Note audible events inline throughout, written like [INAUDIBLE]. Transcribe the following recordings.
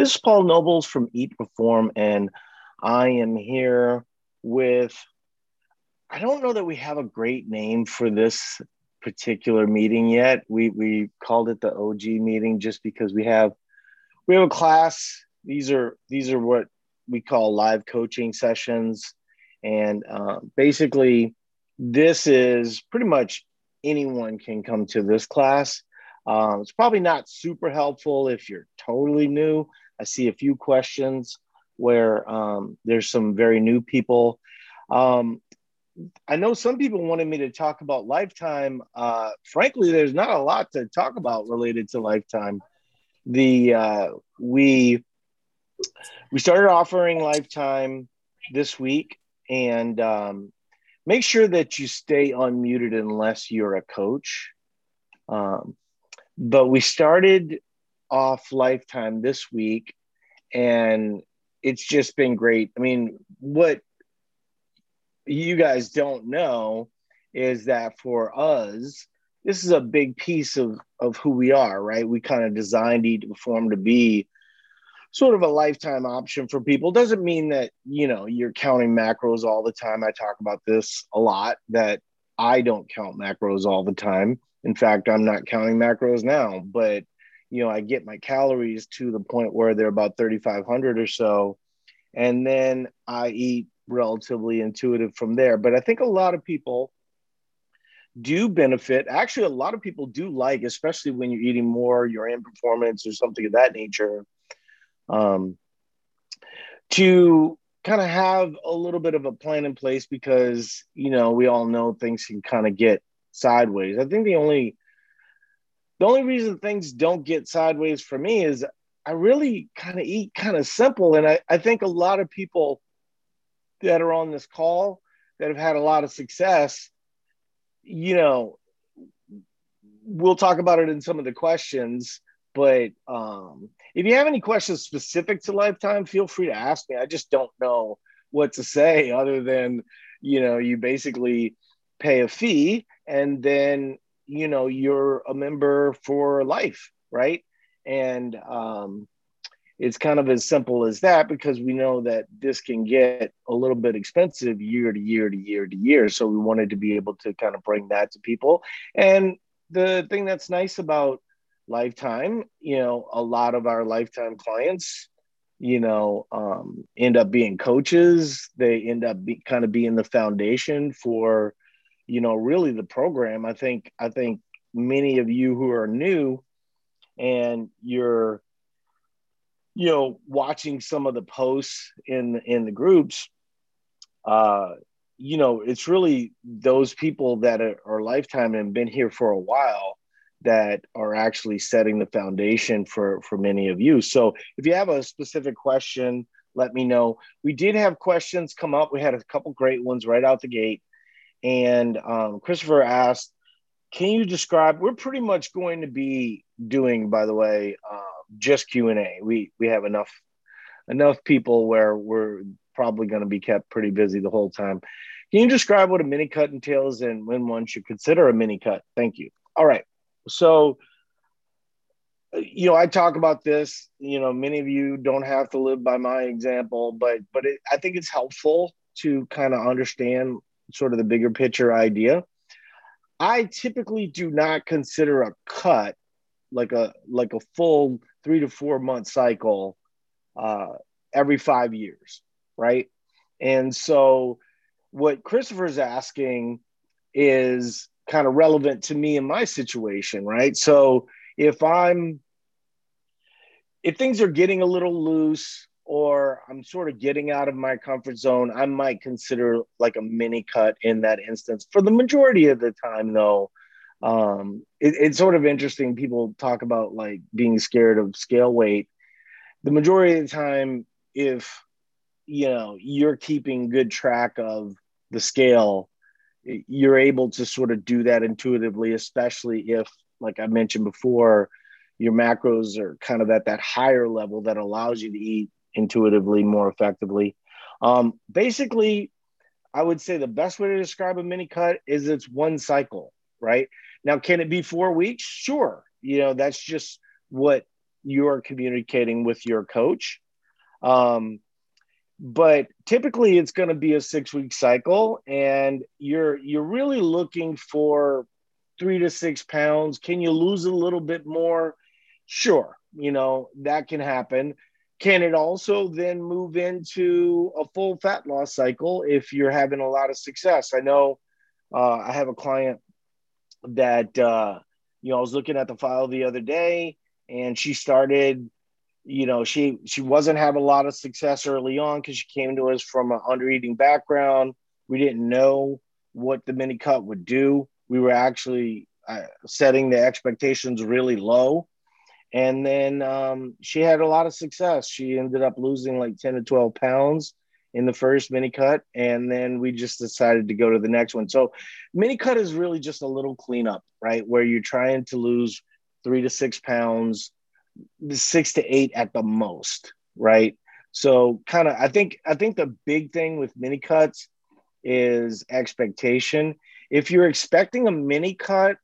This is Paul Nobles from Eat Perform, and I am here with. I don't know that we have a great name for this particular meeting yet. We we called it the OG meeting just because we have we have a class. These are these are what we call live coaching sessions, and uh, basically, this is pretty much anyone can come to this class. Um, it's probably not super helpful if you're totally new. I see a few questions where um, there's some very new people. Um, I know some people wanted me to talk about Lifetime. Uh, frankly, there's not a lot to talk about related to Lifetime. The uh, we we started offering Lifetime this week, and um, make sure that you stay unmuted unless you're a coach. Um, but we started off Lifetime this week, and it's just been great. I mean, what you guys don't know is that for us, this is a big piece of of who we are, right? We kind of designed Eat to Perform to be sort of a lifetime option for people. Doesn't mean that you know you're counting macros all the time. I talk about this a lot that I don't count macros all the time. In fact, I'm not counting macros now, but you know, I get my calories to the point where they're about 3,500 or so. And then I eat relatively intuitive from there. But I think a lot of people do benefit. Actually, a lot of people do like, especially when you're eating more, you're in performance or something of that nature, um, to kind of have a little bit of a plan in place because, you know, we all know things can kind of get sideways. I think the only the only reason things don't get sideways for me is I really kind of eat kind of simple. And I, I think a lot of people that are on this call that have had a lot of success, you know, we'll talk about it in some of the questions. But um, if you have any questions specific to Lifetime, feel free to ask me. I just don't know what to say other than, you know, you basically pay a fee and then you know you're a member for life right? And um, it's kind of as simple as that because we know that this can get a little bit expensive year to year to year to year. So we wanted to be able to kind of bring that to people. And the thing that's nice about lifetime you know a lot of our lifetime clients you know um, end up being coaches. They end up be, kind of being the foundation for you know really the program i think i think many of you who are new and you're you know watching some of the posts in in the groups uh you know it's really those people that are, are lifetime and been here for a while that are actually setting the foundation for for many of you. So if you have a specific question let me know. We did have questions come up. We had a couple great ones right out the gate and um, Christopher asked, "Can you describe?" We're pretty much going to be doing, by the way, uh, just Q and A. We we have enough enough people where we're probably going to be kept pretty busy the whole time. Can you describe what a mini cut entails and when one should consider a mini cut? Thank you. All right. So, you know, I talk about this. You know, many of you don't have to live by my example, but but it, I think it's helpful to kind of understand sort of the bigger picture idea. I typically do not consider a cut like a like a full three to four month cycle uh, every five years, right? And so, what Christopher's asking is kind of relevant to me in my situation, right? So, if I'm if things are getting a little loose, or I'm sort of getting out of my comfort zone, I might consider like a mini cut in that instance. For the majority of the time, though, um, it, it's sort of interesting. People talk about like being scared of scale weight. The majority of the time, if you know you're keeping good track of the scale, you're able to sort of do that intuitively, especially if, like I mentioned before, your macros are kind of at that higher level that allows you to eat intuitively more effectively. Um, basically, I would say the best way to describe a mini cut is it's one cycle, right? Now, can it be four weeks? Sure. You know, that's just what you are communicating with your coach. Um, but typically it's going to be a six week cycle and you're you're really looking for three to six pounds can you lose a little bit more sure you know that can happen can it also then move into a full fat loss cycle if you're having a lot of success? I know uh, i have a client that uh, you know i was looking at the file the other day and she started you know she she wasn't having a lot of success early on because she came to us from an under eating background. We didn't know what the mini cut would do. We were actually uh, setting the expectations really low and then um, she had a lot of success she ended up losing like 10 to 12 pounds in the first mini cut and then we just decided to go to the next one so mini cut is really just a little cleanup right where you're trying to lose three to six pounds six to eight at the most, right? So kind of I think I think the big thing with mini cuts is expectation. If you're expecting a mini cut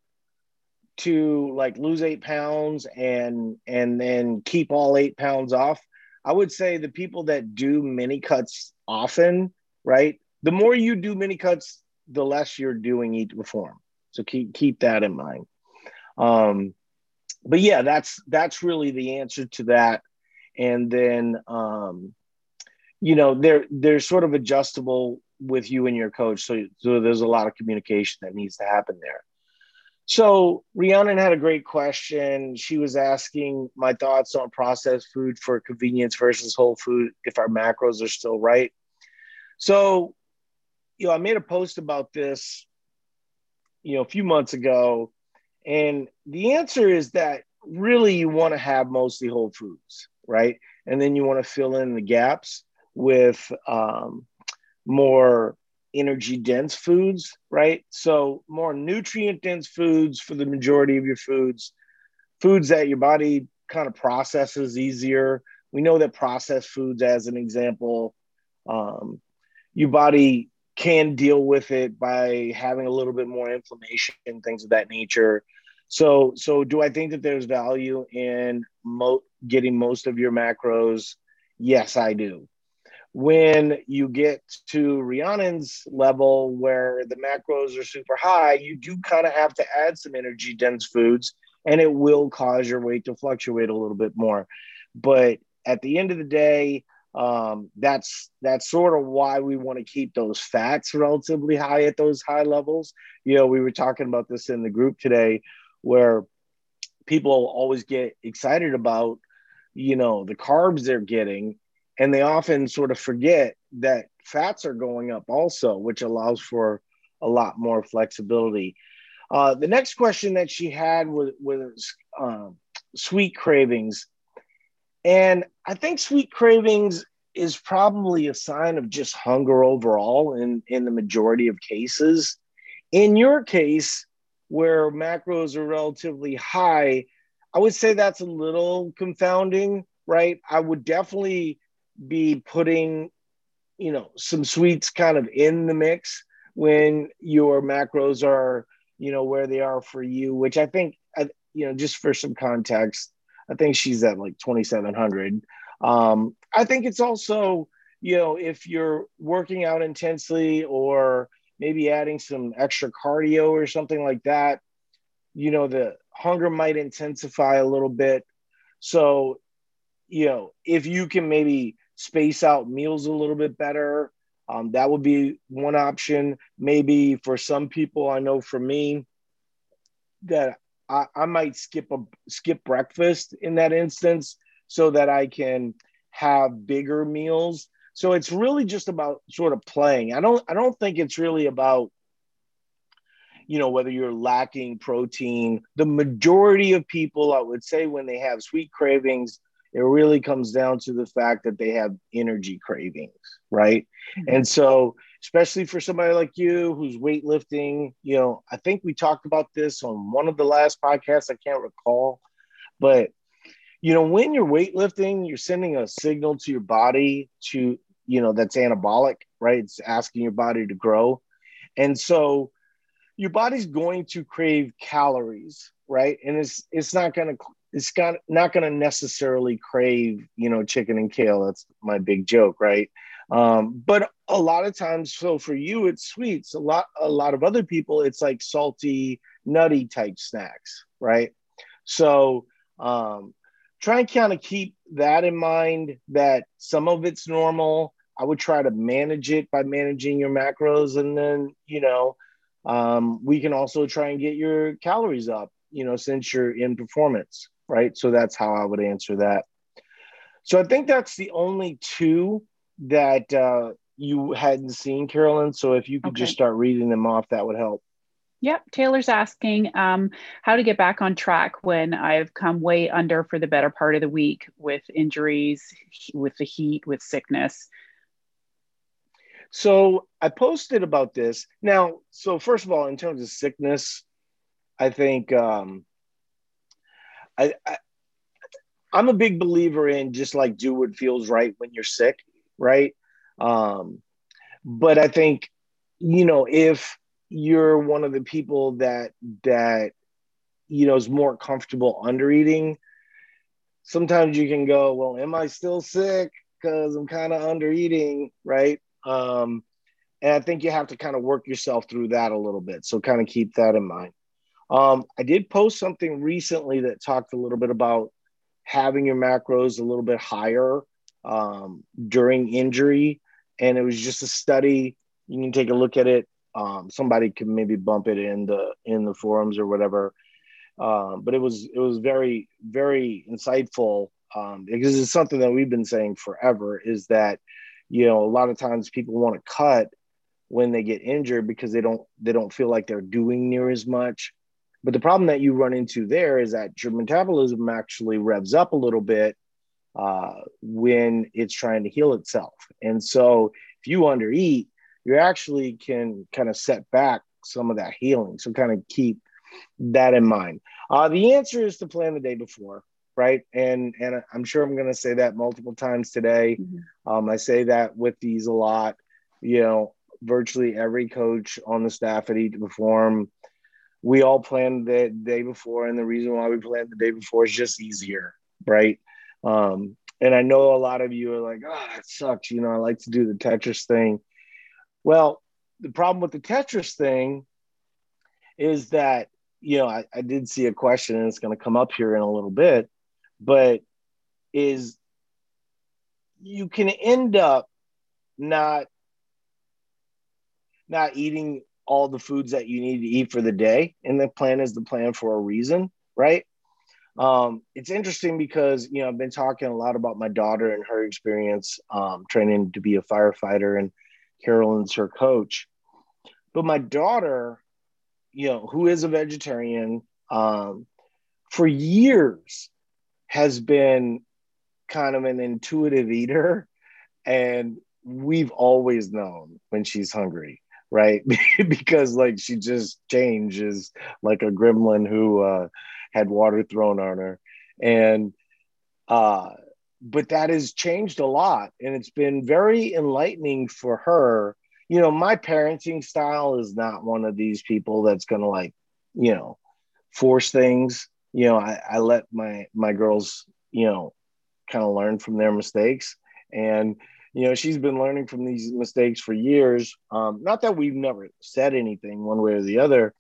to like lose eight pounds and and then keep all eight pounds off, I would say the people that do mini cuts often, right? The more you do mini cuts, the less you're doing each reform. So keep keep that in mind. Um, but yeah, that's that's really the answer to that. And then um, you know, they're they're sort of adjustable with you and your coach. So, so there's a lot of communication that needs to happen there. So Rhiannon had a great question. She was asking my thoughts on processed food for convenience versus whole food, if our macros are still right. So, you know, I made a post about this, you know, a few months ago, and the answer is that really you want to have mostly whole foods, right? And then you want to fill in the gaps with um, more energy dense foods, right? So, more nutrient dense foods for the majority of your foods, foods that your body kind of processes easier. We know that processed foods, as an example, um, your body can deal with it by having a little bit more inflammation and things of that nature. So, so do I think that there's value in mo- getting most of your macros? Yes, I do. When you get to Rhiannon's level where the macros are super high, you do kind of have to add some energy dense foods and it will cause your weight to fluctuate a little bit more. But at the end of the day, um, that's that's sort of why we want to keep those fats relatively high at those high levels. You know, we were talking about this in the group today where people always get excited about you know the carbs they're getting and they often sort of forget that fats are going up also which allows for a lot more flexibility. Uh, the next question that she had was, was um, sweet cravings. And i think sweet cravings is probably a sign of just hunger overall in, in the majority of cases. In your case where macros are relatively high, I would say that's a little confounding, right? I would definitely be putting, you know, some sweets kind of in the mix when your macros are, you know, where they are for you, which I think, you know, just for some context, I think she's at like 2,700. Um, I think it's also, you know, if you're working out intensely or maybe adding some extra cardio or something like that, you know, the hunger might intensify a little bit. So, you know, if you can maybe space out meals a little bit better, um, that would be one option. Maybe for some people, I know for me, that I, I might skip a skip breakfast in that instance so that I can have bigger meals so it's really just about sort of playing. I don't I don't think it's really about you know whether you're lacking protein. The majority of people I would say when they have sweet cravings, it really comes down to the fact that they have energy cravings, right? Mm-hmm. And so especially for somebody like you who's weightlifting, you know, I think we talked about this on one of the last podcasts, I can't recall, but you know, when you're weightlifting, you're sending a signal to your body to you know that's anabolic right it's asking your body to grow and so your body's going to crave calories right and it's it's not going to it's got not going to necessarily crave you know chicken and kale. That's my big joke right? Um, but a lot of times so for you it's sweets. A lot a lot of other people it's like salty nutty type snacks right? So um, try and kind of keep that in mind that some of it's normal. I would try to manage it by managing your macros and then you know um, we can also try and get your calories up you know since you're in performance right? So that's how I would answer that. So I think that's the only two that uh, you hadn't seen, Carolyn. So if you could okay. just start reading them off, that would help. Yep. Taylor's asking um, how to get back on track when I've come way under for the better part of the week with injuries, with the heat, with sickness. So I posted about this. Now, so first of all, in terms of sickness, I think um, I, I I'm a big believer in just like do what feels right when you're sick, right? Um, but I think, you know, if you're one of the people that that you know is more comfortable under eating, sometimes you can go, well, am I still sick? Because I'm kind of under eating, right? Um, and I think you have to kind of work yourself through that a little bit. So kind of keep that in mind. Um, I did post something recently that talked a little bit about having your macros a little bit higher um, during injury. And it was just a study. You can take a look at it. Um, somebody can maybe bump it in the in the forums or whatever. Um, but it was it was very very insightful um, because it's something that we've been saying forever. Is that you know a lot of times people want to cut when they get injured because they don't they don't feel like they're doing near as much but the problem that you run into there is that your metabolism actually revs up a little bit uh, when it's trying to heal itself. And so if you undereat, you actually can kind of set back some of that healing. So kind of keep that in mind. Uh, the answer is to plan the day before, right? And and I'm sure I'm going to say that multiple times today. Mm-hmm. Um, I say that with these a lot. You know, virtually every coach on the staff at Eat to Perform we all planned the day before, and the reason why we planned the day before is just easier, right? Um, and I know a lot of you are like, oh, that sucks. You know, I like to do the Tetris thing. Well, the problem with the Tetris thing is that, you know, I, I did see a question and it's going to come up here in a little bit, but is you can end up not not eating all the foods that you need to eat for the day. And the plan is the plan for a reason, right? Um, it's interesting because, you know, I've been talking a lot about my daughter and her experience um, training to be a firefighter, and Carolyn's her coach. But my daughter, you know, who is a vegetarian, um, for years has been kind of an intuitive eater. And we've always known when she's hungry right? [LAUGHS] because like she just changes like a gremlin who uh, had water thrown on her, and uh, but that has changed a lot, and it's been very enlightening for her. You know, my parenting style is not one of these people that's gonna like, you know, force things. You know, I, I let my my girls, you know, kind of learn from their mistakes and you know she's been learning from these mistakes for years. Um, not that we've never said anything one way or the other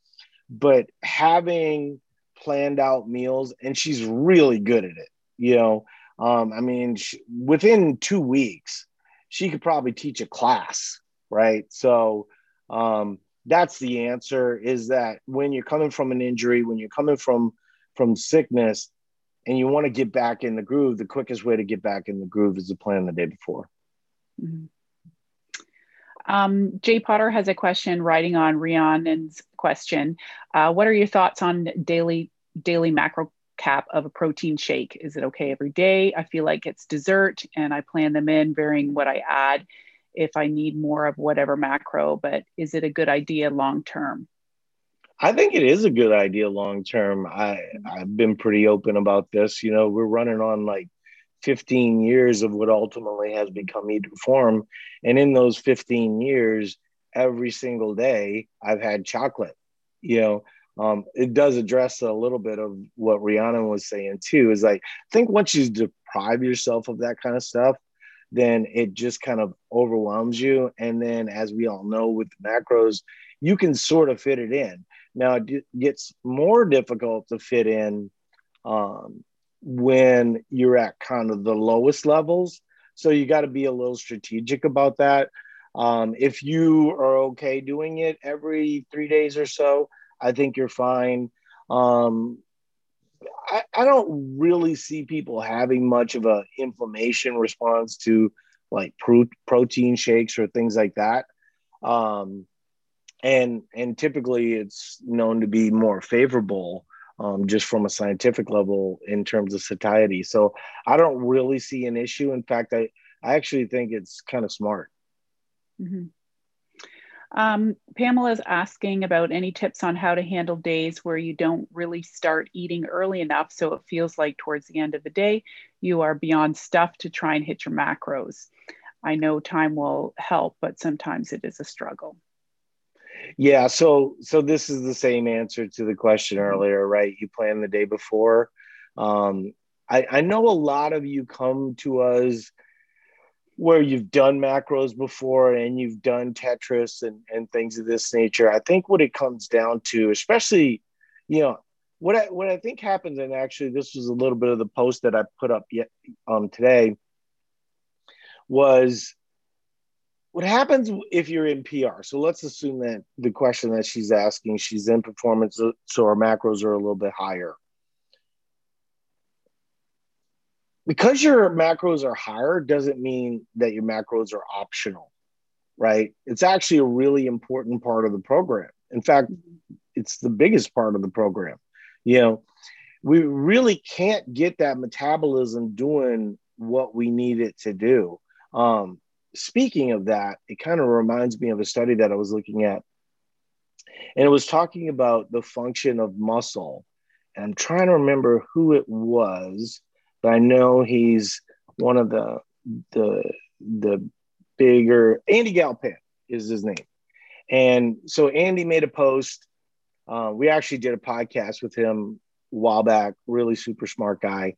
but having planned out meals and she's really good at it you know um, i mean she, within two weeks she could probably teach a class right? So um, that's the answer is that when you're coming from an injury when you're coming from from sickness and you want to get back in the groove the quickest way to get back in the groove is to plan the day before Mm-hmm. Um, Jay Potter has a question writing on Rhiannon's question. Uh, what are your thoughts on daily daily macro cap of a protein shake? Is it okay every day? I feel like it's dessert and I plan them in varying what I add if I need more of whatever macro, but is it a good idea long term? I think it is a good idea long term. I I've been pretty open about this. You know, we're running on like 15 years of what ultimately has become Eat Perform. And in those 15 years, every single day, I've had chocolate, you know, um, it does address a little bit of what Rhiannon was saying too. Is like I think once you deprive yourself of that kind of stuff, then it just kind of overwhelms you. And then, as we all know, with macros, you can sort of fit it in. Now it gets more difficult to fit in um, when you're at kind of the lowest levels. So you got to be a little strategic about that. Um, if you are okay doing it every three days or so, I think you're fine. Um, I, I don't really see people having much of a inflammation response to like pro- protein shakes or things like that. Um, and and typically it's known to be more favorable um, just from a scientific level in terms of satiety. So I don't really see an issue. In fact, I, I actually think it's kind of smart. Mm-hmm. Um, Pamela is asking about any tips on how to handle days where you don't really start eating early enough. So it feels like towards the end of the day, you are beyond stuff to try and hit your macros. I know time will help, but sometimes it is a struggle. Yeah, so so this is the same answer to the question earlier, right? You plan the day before. Um, I, I know a lot of you come to us where you've done macros before and you've done Tetris and, and things of this nature. I think what it comes down to, especially, you know, what I what I think happens, and actually this was a little bit of the post that I put up yet um today, was what happens if you're in PR? So let's assume that the question that she's asking, she's in performance, so our macros are a little bit higher. Because your macros are higher doesn't mean that your macros are optional, right? It's actually a really important part of the program. In fact, it's the biggest part of the program. You know, we really can't get that metabolism doing what we need it to do. Um, speaking of that, it kind of reminds me of a study that I was looking at. And it was talking about the function of muscle. And I'm trying to remember who it was, but I know he's one of the the the bigger Andy Galpin is his name. And so Andy made a post. Uh, we actually did a podcast with him a while back, really super smart guy.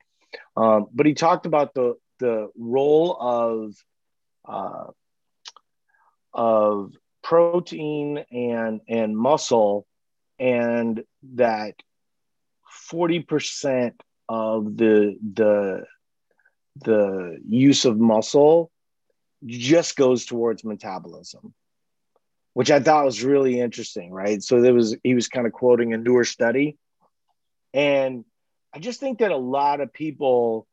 Um, but he talked about the the role of uh, of protein and and muscle and that 40% of the the the use of muscle just goes towards metabolism which i thought was really interesting right? So there was he was kind of quoting a newer study. And i just think that a lot of people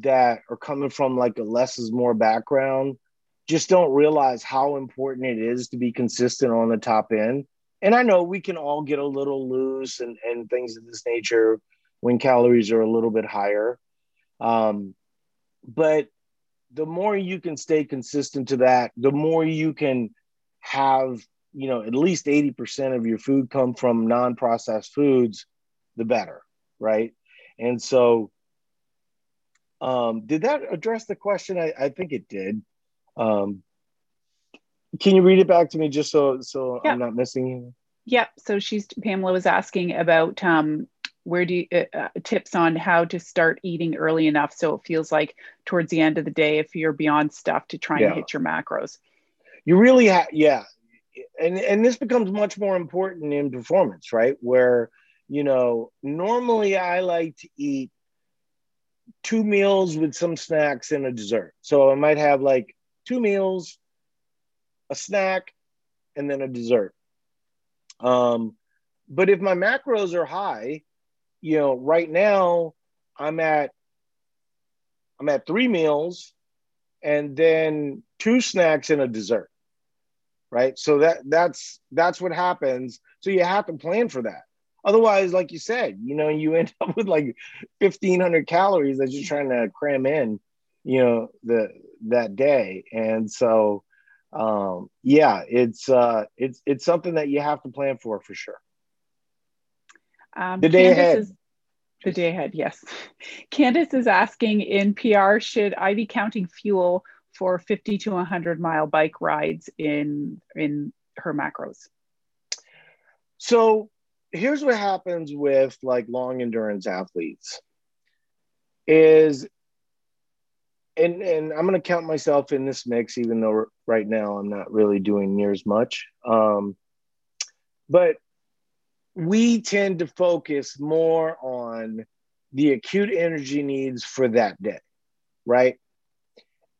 that are coming from like a less is more background just don't realize how important it is to be consistent on the top end. And I know we can all get a little loose and, and things of this nature when calories are a little bit higher. Um, but the more you can stay consistent to that, the more you can have, you know, at least 80% of your food come from non processed foods, the better. Right. And so, um, did that address the question? I, I think it did. Um, can you read it back to me just so so I'm not missing you? Yep. So she's Pamela was asking about um, where do you uh, uh, tips on how to start eating early enough so it feels like towards the end of the day if you're beyond stuff to try yeah. and hit your macros. You really have yeah, and and this becomes much more important in performance, right? Where you know normally I like to eat two meals with some snacks and a dessert. So I might have like two meals, a snack, and then a dessert. Um, but if my macros are high, you know, right now I'm at I'm at three meals and then two snacks and a dessert. Right. So that that's that's what happens. So you have to plan for that. Otherwise, like you said, you know, you end [LAUGHS] up with like 1500 calories that you're trying to cram in, you know, the that day. And so, um, yeah, it's uh, it's it's something that you have to plan for for sure. Um, the day Candace ahead. Is, the day ahead, yes. [LAUGHS] Candace is asking in PR, should I be counting fuel for 50 to 100 mile bike rides in in her macros? So here's what happens with like long endurance athletes is and and I'm going to count myself in this mix, even though right now I'm not really doing near as much. Um, but we tend to focus more on the acute energy needs for that day, right?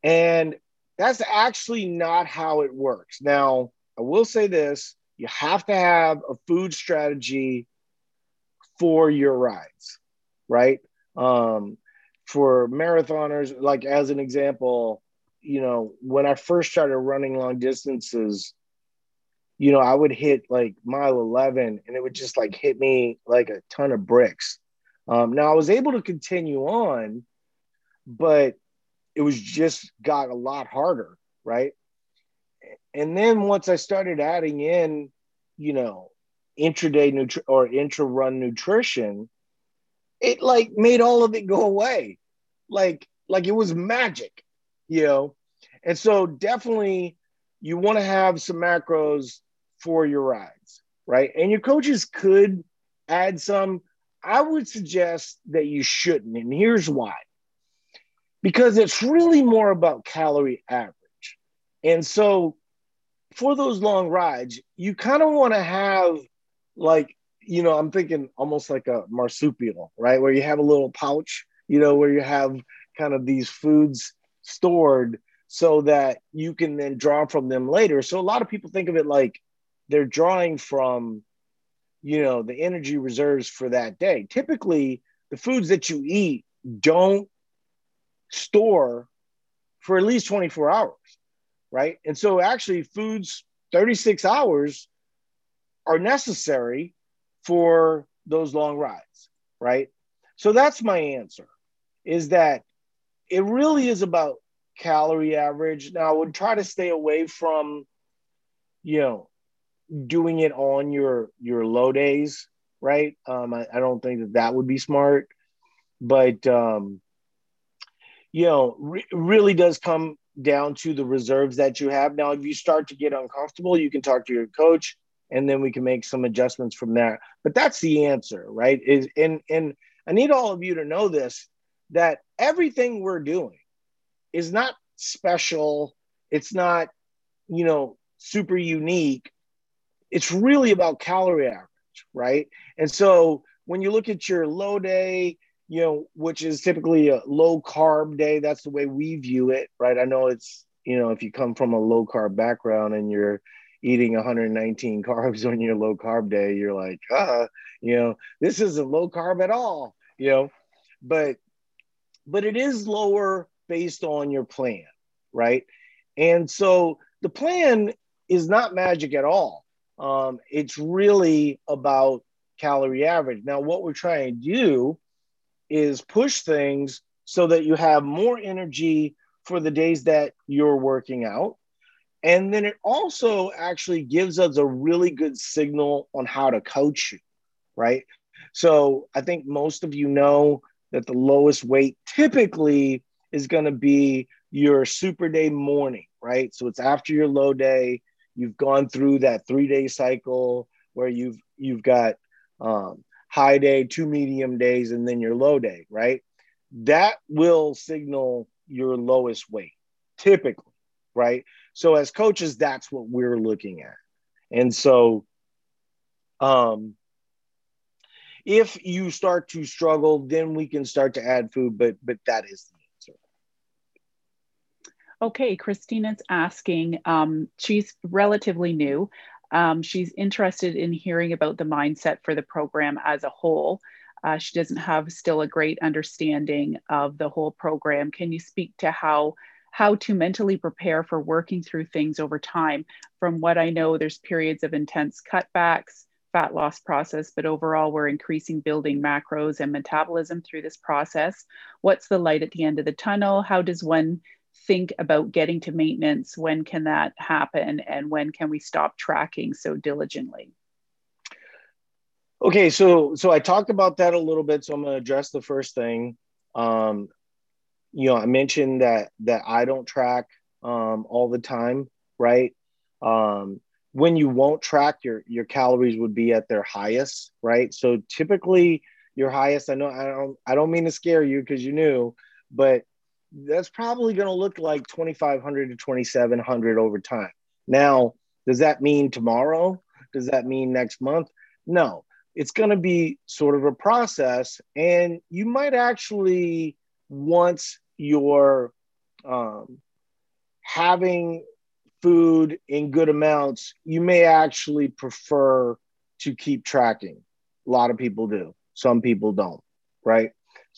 And that's actually not how it works. Now, I will say this you have to have a food strategy for your rides, right? Um, for marathoners, like as an example, you know, when I first started running long distances, you know, I would hit like mile 11 and it would just like hit me like a ton of bricks. Um, now I was able to continue on, but it was just got a lot harder, right? And then once I started adding in, you know, intraday nutri- or intra run nutrition, it like made all of it go away. Like like it was magic you know? And so definitely you want to have some macros for your rides right? And your coaches could add some. I would suggest that you shouldn't and here's why. Because it's really more about calorie average. And so for those long rides you kind of want to have like you know, I'm thinking almost like a marsupial, right? Where you have a little pouch, you know, where you have kind of these foods stored so that you can then draw from them later. So a lot of people think of it like they're drawing from, you know, the energy reserves for that day. Typically, the foods that you eat don't store for at least 24 hours, right? And so actually, foods 36 hours are necessary for those long rides, right? So that's my answer is that it really is about calorie average. Now, I would try to stay away from, you know, doing it on your your low days, right? Um, I, I don't think that that would be smart, but um, you know, re- really does come down to the reserves that you have. Now, if you start to get uncomfortable, you can talk to your coach and then we can make some adjustments from there. But that's the answer, right? Is and and I need all of you to know this that everything we're doing is not special. It's not, you know, super unique. It's really about calorie average, right? And so when you look at your low day, you know, which is typically a low carb day, that's the way we view it, right? I know it's, you know, if you come from a low carb background and you're eating 119 [LAUGHS] carbs on your low carb day, you're like, uh, you know, this isn't low carb at all, you know, but but it is lower based on your plan, right? And so the plan is not magic at all. Um, it's really about calorie average. Now, what we're trying to do is push things so that you have more energy for the days that you're working out and then it also actually gives us a really good signal on how to coach you, right? So I think most of you know that the lowest weight typically is going to be your super day morning, right? So it's after your low day. You've gone through that three day cycle where you've you've got um, high day, two medium days, and then your low day, right? That will signal your lowest weight typically, right? So as coaches, that's what we're looking at. And so um if you start to struggle, then we can start to add food, but but that is the answer. Okay, Christina's asking, um, she's relatively new. Um, she's interested in hearing about the mindset for the program as a whole. Uh, she doesn't have still a great understanding of the whole program. Can you speak to how how to mentally prepare for working through things over time. From what I know, there's periods of intense cutbacks, fat loss process, but overall, we're increasing building macros and metabolism through this process. What's the light at the end of the tunnel? How does one think about getting to maintenance? When can that happen? And when can we stop tracking so diligently? Okay, so so I talked about that a little bit. So I'm going to address the first thing. Um, you know, I mentioned that that I don't track um, all the time, right? Um, when you won't track your your calories would be at their highest, right? So typically your highest, I know I don't I don't mean to scare you because you knew, but that's probably going to look like 2500 to 2700 over time. Now, does that mean tomorrow? Does that mean next month? No. It's going to be sort of a process and you might actually once you're um, having food in good amounts, you may actually prefer to keep tracking. A lot of people do, some people don't, right?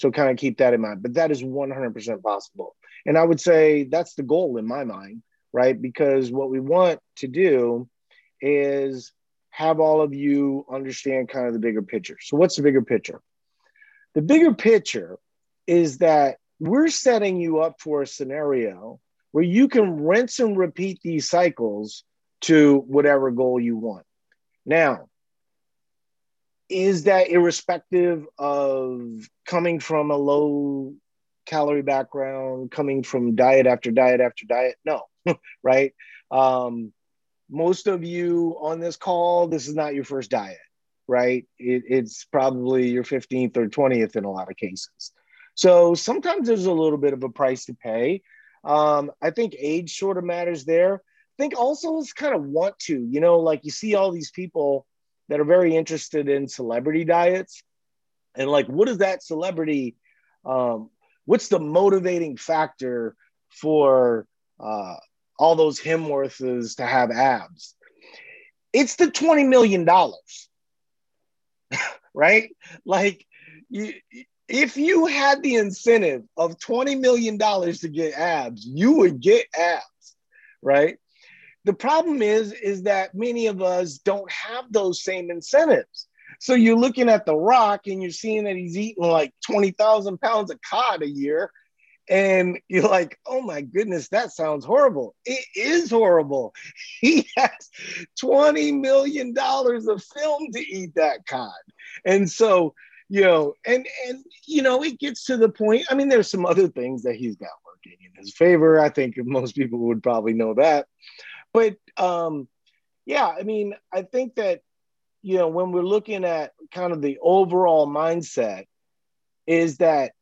So kind of keep that in mind. But that is 100% possible. And I would say that's the goal in my mind, right? Because what we want to do is have all of you understand kind of the bigger picture. So, what's the bigger picture? The bigger picture is that we're setting you up for a scenario where you can rinse and repeat these cycles to whatever goal you want. Now, is that irrespective of coming from a low calorie background, coming from diet after diet after diet? No, [LAUGHS] right? Um, most of you on this call, this is not your first diet, right? It, it's probably your 15th or 20th in a lot of cases. So sometimes there's a little bit of a price to pay. Um, I think age sort of matters there. I think also it's kind of want to, you know, like you see all these people that are very interested in celebrity diets. And like, what is that celebrity? Um, what's the motivating factor for uh, all those Hemsworths to have abs? It's the $20 million, [LAUGHS] right? Like, you, if you had the incentive of $20 million to get abs, you would get abs, right? The problem is, is that many of us don't have those same incentives. So you're looking at The Rock and you're seeing that he's eating like 20,000 pounds of cod a year. And you're like, oh my goodness, that sounds horrible. It is horrible. [LAUGHS] He has $20 million of film to eat that cod. And so, you know, and and you know, it gets to the point. I mean, there's some other things that he's got working in his favor. I think most people would probably know that but um, yeah, I mean, I think that you know when we're looking at kind of the overall mindset, is that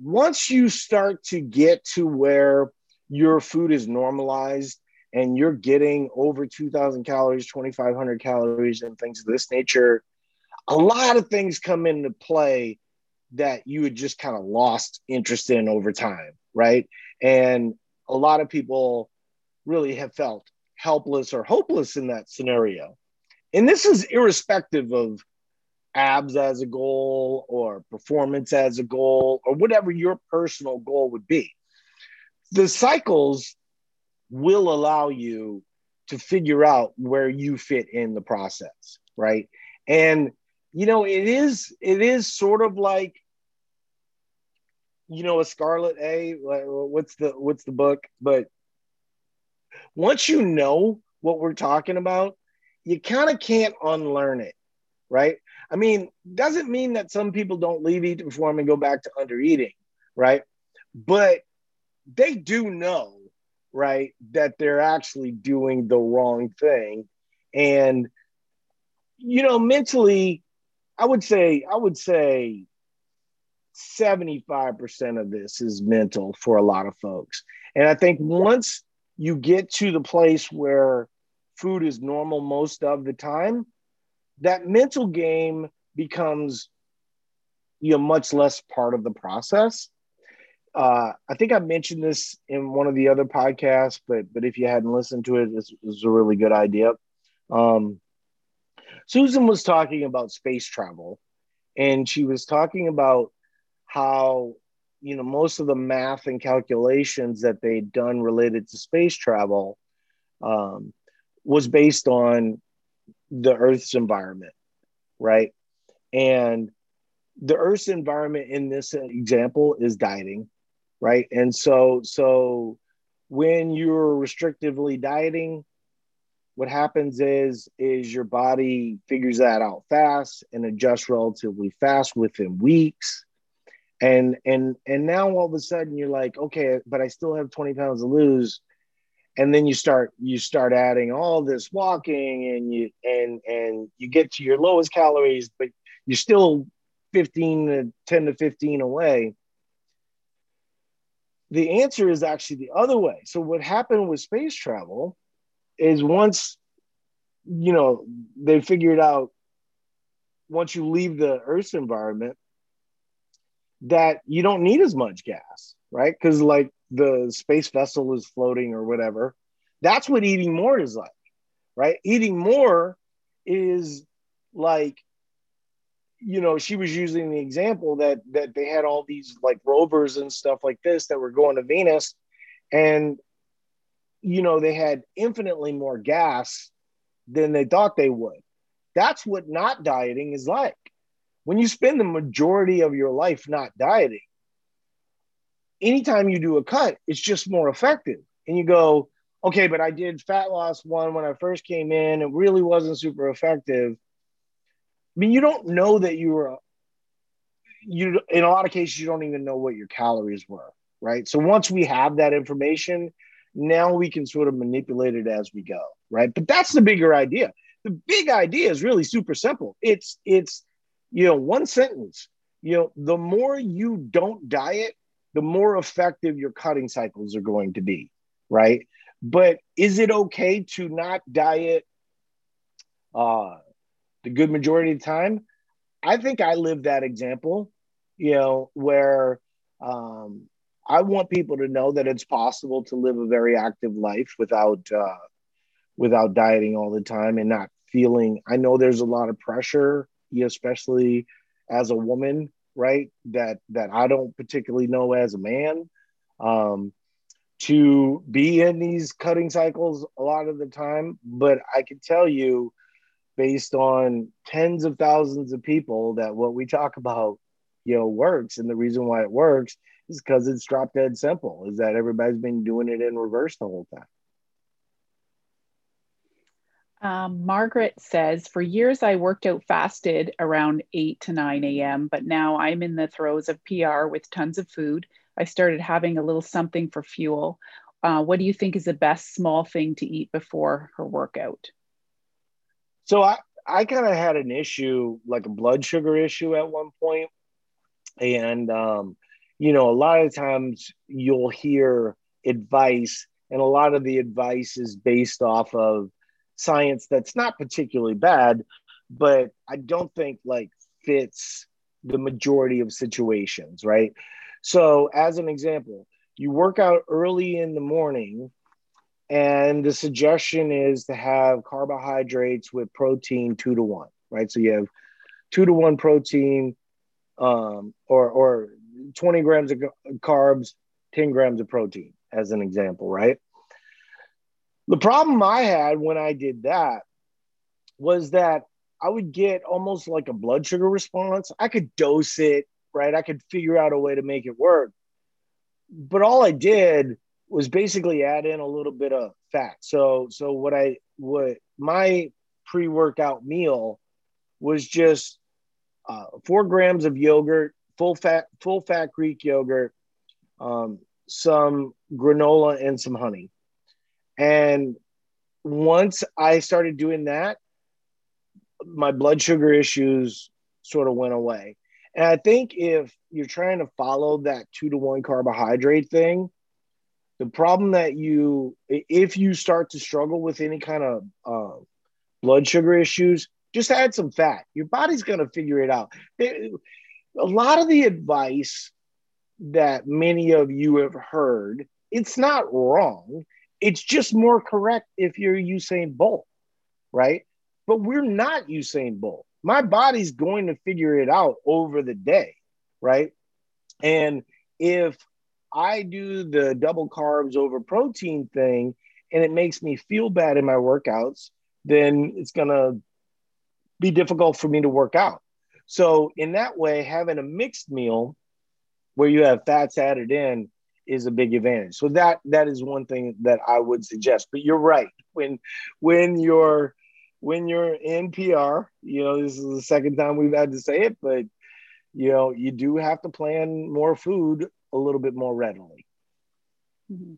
once you start to get to where your food is normalized and you're getting over 2000 calories 2500 calories and things of this nature a lot of things come into play that you had just kind of lost interest in over time right? And a lot of people really have felt helpless or hopeless in that scenario. And this is irrespective of abs as a goal or performance as a goal or whatever your personal goal would be. The cycles will allow you to figure out where you fit in the process, right? And you know, it is it is sort of like you know a Scarlet A. What's the what's the book? But once you know what we're talking about, you kind of can't unlearn it, right? I mean, doesn't mean that some people don't leave eat to perform and go back to under eating, right? But they do know, right, that they're actually doing the wrong thing. And, you know, mentally, I would say, I would say 75% of this is mental for a lot of folks. And I think once you get to the place where food is normal most of the time, that mental game becomes you know much less part of the process. Uh, I think I mentioned this in one of the other podcasts, but but if you hadn't listened to it, this was a really good idea. Um, Susan was talking about space travel, and she was talking about how you know most of the math and calculations that they'd done related to space travel um, was based on the earth's environment right? And the earth's environment in this example is dieting right? And so so when you're restrictively dieting what happens is is your body figures that out fast and adjusts relatively fast within weeks and and and now all of a sudden you're like okay but i still have 20 pounds to lose. And then you start you start adding all this walking and you and and you get to your lowest calories but you're still 15 to 10 to 15 away. The answer is actually the other way. So what happened with space travel is once you know they figured out once you leave the earth's environment that you don't need as much gas right because like the space vessel is floating or whatever. That's what eating more is like, right? Eating more is like, you know, she was using the example that that they had all these like rovers and stuff like this that were going to Venus, and you know they had infinitely more gas than they thought they would. That's what not dieting is like. When you spend the majority of your life not dieting, anytime you do a cut, it's just more effective. And you go, okay, but I did fat loss one when I first came in. It really wasn't super effective. I mean, you don't know that you were, you in a lot of cases, you don't even know what your calories were, right? So once we have that information, now we can sort of manipulate it as we go, right? But that's the bigger idea. The big idea is really super simple. It's, it's, you know, one sentence. You know, the more you don't diet, the more effective your cutting cycles are going to be, right? But is it okay to not diet uh, the good majority of the time? I think I live that example, you know, where um, I want people to know that it's possible to live a very active life without uh, without dieting all the time and not feeling. I know there's a lot of pressure, especially as a woman, right? That that I don't particularly know as a man. Um, to be in these cutting cycles a lot of the time, but I can tell you, based on tens of thousands of people, that what we talk about, you know, works, and the reason why it works is because it's drop dead simple. Is that everybody's been doing it in reverse the whole time. Um, Margaret says, for years I worked out fasted around 8 to 9 a.m., but now I'm in the throes of PR with tons of food. I started having a little something for fuel. Uh, what do you think is the best small thing to eat before her workout? So I, I kind of had an issue, like a blood sugar issue at one point. And, um, you know, a lot of times you'll hear advice, and a lot of the advice is based off of science that's not particularly bad, but I don't think like fits the majority of situations, right? So, as an example, you work out early in the morning, and the suggestion is to have carbohydrates with protein two to one, right? So you have two to one protein, um, or or 20 grams of carbs, 10 grams of protein, as an example, right? The problem I had when I did that was that I would get almost like a blood sugar response. I could dose it, right? I could figure out a way to make it work. But all I did was basically add in a little bit of fat. So so what I what my pre-workout meal was just uh, four grams of yogurt, full fat full fat Greek yogurt, um, some granola, and some honey. And once I started doing that, my blood sugar issues sort of went away. And I think if you're trying to follow that two to one carbohydrate thing, the problem that you, if you start to struggle with any kind of uh, blood sugar issues, just add some fat. Your body's going to figure it out. It, a lot of the advice that many of you have heard, it's not wrong. It's just more correct if you're Usain Bolt, right? But we're not Usain Bolt. My body's going to figure it out over the day, right? And if I do the double carbs over protein thing and it makes me feel bad in my workouts, then it's going to be difficult for me to work out. So, in that way, having a mixed meal where you have fats added in is a big advantage. So that that is one thing that I would suggest. But you're right. When when you're when you're in PR, you know, this is the second time we've had to say it, but you know, you do have to plan more food a little bit more readily. Mm-hmm.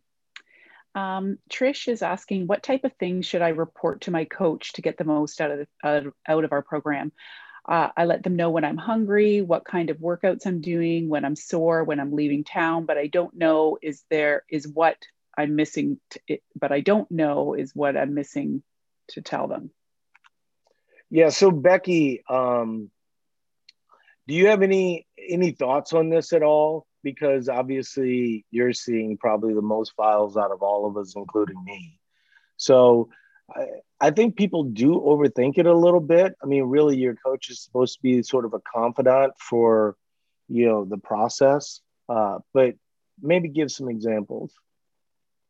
Um, Trish is asking, what type of things should I report to my coach to get the most out of, the, out, of out of our program? Uh, I let them know when I'm hungry, what kind of workouts I'm doing, when I'm sore, when I'm leaving town, but I don't know is there is what I'm missing, but I don't know is what I'm missing to tell them. Yeah. So Becky, um, do you have any any thoughts on this at all? Because obviously you're seeing probably the most files out of all of us, including me. So I, I think people do overthink it a little bit. I mean, really, your coach is supposed to be sort of a confidant for, you know, the process. Uh, but maybe give some examples.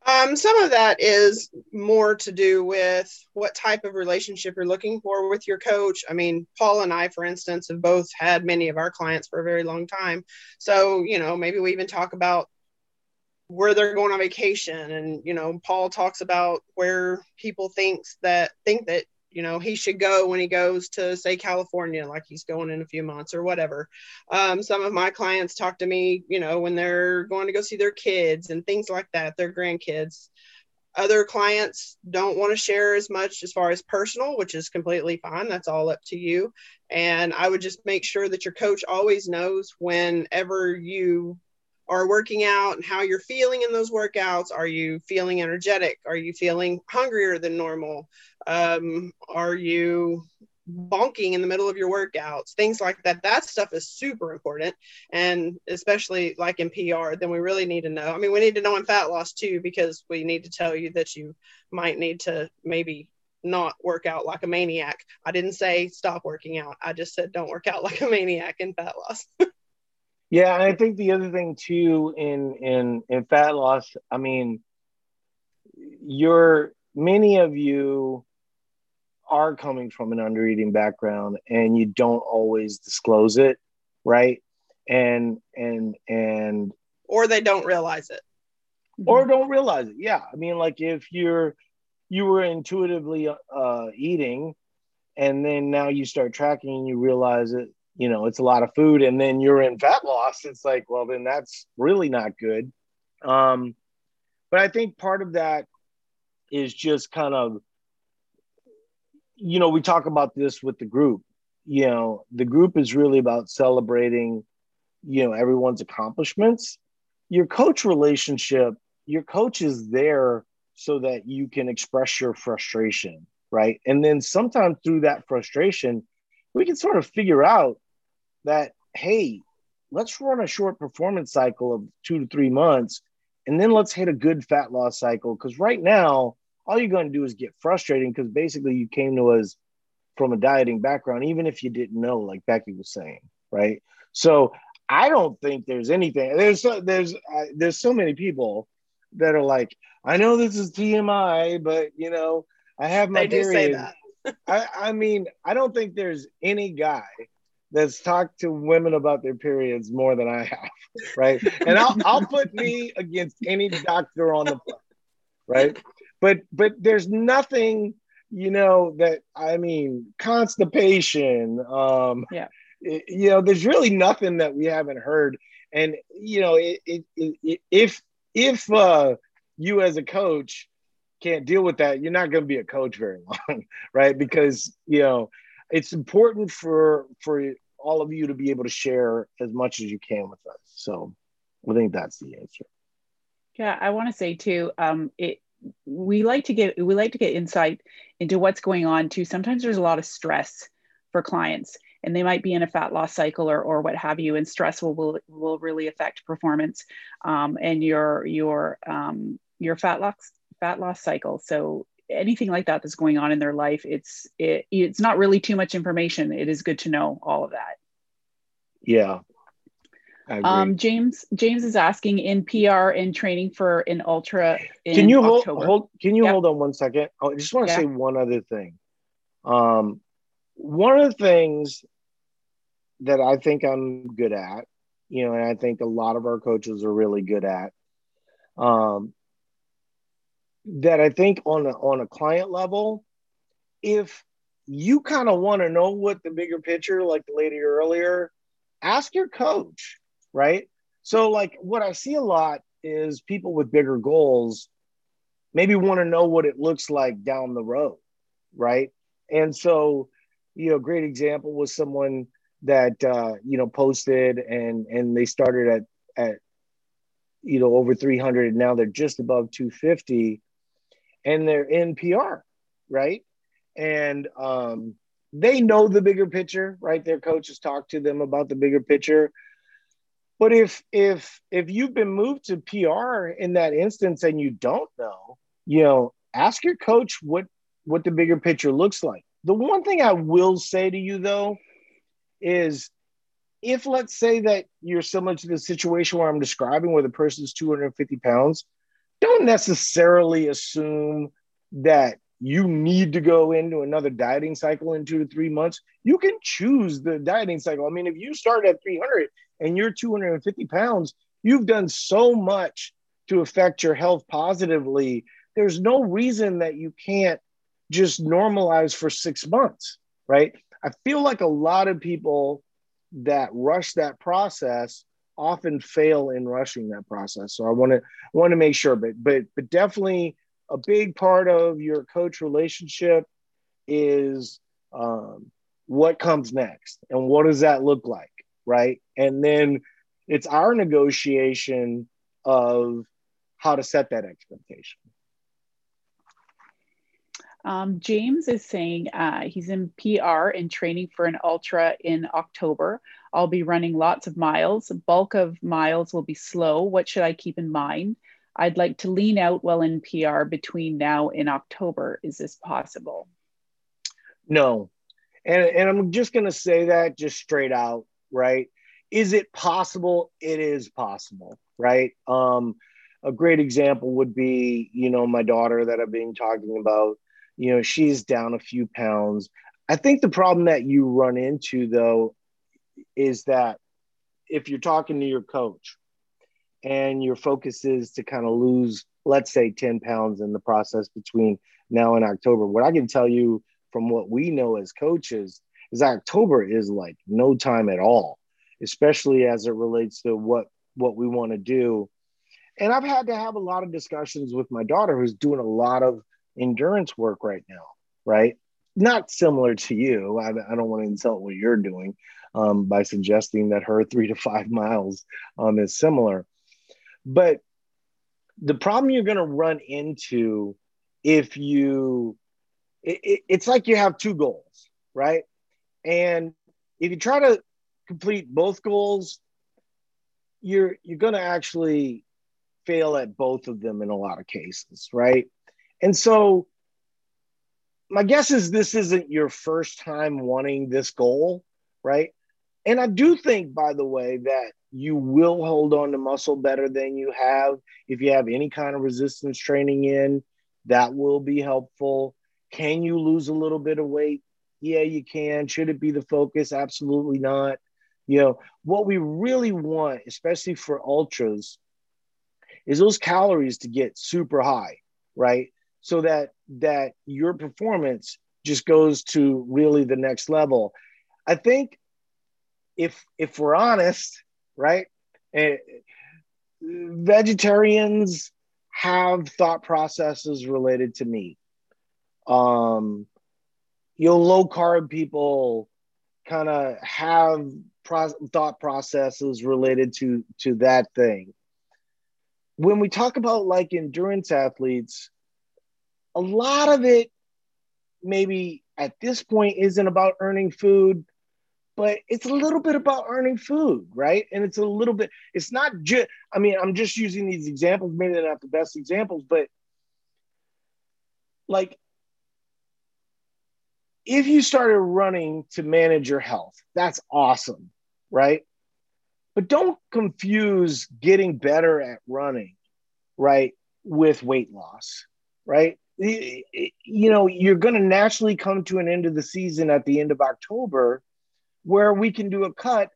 Um, some of that is more to do with what type of relationship you're looking for with your coach. I mean, Paul and I, for instance, have both had many of our clients for a very long time. So, you know, maybe we even talk about where they're going on vacation. And you know paul talks about where people thinks that think that you know he should go when he goes to say california like he's going in a few months or whatever. Um, some of my clients talk to me you know when they're going to go see their kids and things like that their grandkids. Other clients don't want to share as much as far as personal which is completely fine. That's all up to you. And i would just make sure that your coach always knows whenever you are working out and how you're feeling in those workouts. Are you feeling energetic? Are you feeling hungrier than normal? Um, are you bonking in the middle of your workouts? Things like that. That stuff is super important. And especially like in PR, then we really need to know. I mean, we need to know in fat loss too, because we need to tell you that you might need to maybe not work out like a maniac. I didn't say stop working out. I just said don't work out [LAUGHS] like a maniac in fat loss. [LAUGHS] Yeah, and I think the other thing too in in in fat loss, I mean, you're many of you are coming from an under eating background and you don't always disclose it, right? And and and or they don't realize it. Or don't realize it. Yeah. I mean like if you're you were intuitively uh eating and then now you start tracking and you realize it you know it's a lot of food and then you're in fat loss it's like well then that's really not good. Um but i think part of that is just kind of you know we talk about this with the group you know the group is really about celebrating you know everyone's accomplishments. Your coach relationship your coach is there so that you can express your frustration right? And then sometimes through that frustration we can sort of figure out that, hey, let's run a short performance cycle of two to three months, and then let's hit a good fat loss cycle. Because right now, all you're going to do is get frustrating because basically you came to us from a dieting background, even if you didn't know, like Becky was saying, right? So I don't think there's anything. There's so, there's uh, there's so many people that are like, I know this is TMI, but you know, I have my they period. [LAUGHS] I, I mean, I don't think there's any guy that's talked to women about their periods more than I have, right? And I'll I'll put me against any doctor on the planet, right? But but there's nothing, you know, that I mean, constipation, um, yeah, it, you know, there's really nothing that we haven't heard, and you know, it, it, it, if if uh, you as a coach can't deal with that, you're not going to be a coach very [LAUGHS] long, right? Because you know it's important for for all of you to be able to share as much as you can with us. So I think that's the answer. Yeah, I want to say too, um, it we like to get we like to get insight into what's going on too. Sometimes there's a lot of stress for clients and they might be in a fat loss cycle or, or what have you and stress will, will, will really affect performance um, and your your um, your fat loss fat loss cycle so anything like that that's going on in their life it's it, it's not really too much information it is good to know all of that yeah um, James James is asking in PR in training for an ultra. can you hold, hold Can you hold on one second? I just want to yeah. say one other thing. Um, one of the things that I think I'm good at, you know, and I think a lot of our coaches are really good at, um, that I think on a, on a client level, if you kind of want to know what the bigger picture, like the lady earlier, ask your coach, right? So, like, what I see a lot is people with bigger goals maybe want to know what it looks like down the road, right? And so, you know, great example was someone that uh, you know posted and and they started at at you know over 300 and now they're just above 250 and they're in PR, right? And um, they know the bigger picture, right? Their coaches talk to them about the bigger picture. But if if if you've been moved to PR in that instance and you don't know, you know, ask your coach what what the bigger picture looks like. The one thing I will say to you though is if let's say that you're similar to the situation where I'm describing where the person's 250 pounds, don't necessarily assume that you need to go into another dieting cycle in two to three months. You can choose the dieting cycle. I mean, if you start at 300 and you're 250 pounds, you've done so much to affect your health positively. There's no reason that you can't just normalize for six months, right? I feel like a lot of people that rush that process often fail in rushing that process. So I want to want to make sure, but but but definitely a big part of your coach relationship is um, what comes next and what does that look like, right? And then it's our negotiation of how to set that expectation. Um, James is saying uh, he's in PR and training for an ultra in October. I'll be running lots of miles. Bulk of miles will be slow. What should I keep in mind? I'd like to lean out while in PR between now and October. Is this possible? No. And, and I'm just going to say that just straight out, right? Is it possible? It is possible, right? Um, a great example would be, you know, my daughter that I've been talking about you know, she's down a few pounds. I think the problem that you run into though is that if you're talking to your coach and your focus is to kind of lose, let's say 10 pounds in the process between now and October, what I can tell you from what we know as coaches is October is like no time at all, especially as it relates to what what we want to do. And I've had to have a lot of discussions with my daughter who's doing a lot of endurance work right now, right? Not similar to you. I, I don't want to insult what you're doing um, by suggesting that her [LAUGHS] three to five miles um, is similar. But the problem you're going to run into if you, it, it, it's like you have two goals, right? And if you try to complete both goals, you're you're going to actually fail at both of them in a lot of cases, right? And so my guess is this isn't your first time wanting this goal, right? And I do think, by the way, that you will hold on to muscle better than you have if you have any kind of resistance training in. That will be helpful. Can you lose a little bit of weight? Yeah, you can. Should it be the focus? Absolutely not. You know, what we really want, especially for ultras, is those calories to get super high, right? So that that your performance just goes to really the next level. I think if if we're honest, right, eh, vegetarians have thought processes related to meat. Um, you know, low carb people kind of have pro- thought processes related to to that thing. When we talk about like endurance athletes, a lot of it maybe at this point isn't about earning food but it's a little bit about earning food right? And it's a little bit it's not just i mean i'm just using these examples maybe they're not the best examples but like if you started running to manage your health that's awesome right? But don't confuse getting better at running right with weight loss right you know, you're going to naturally come to an end of the season at the end of October where we can do a cut.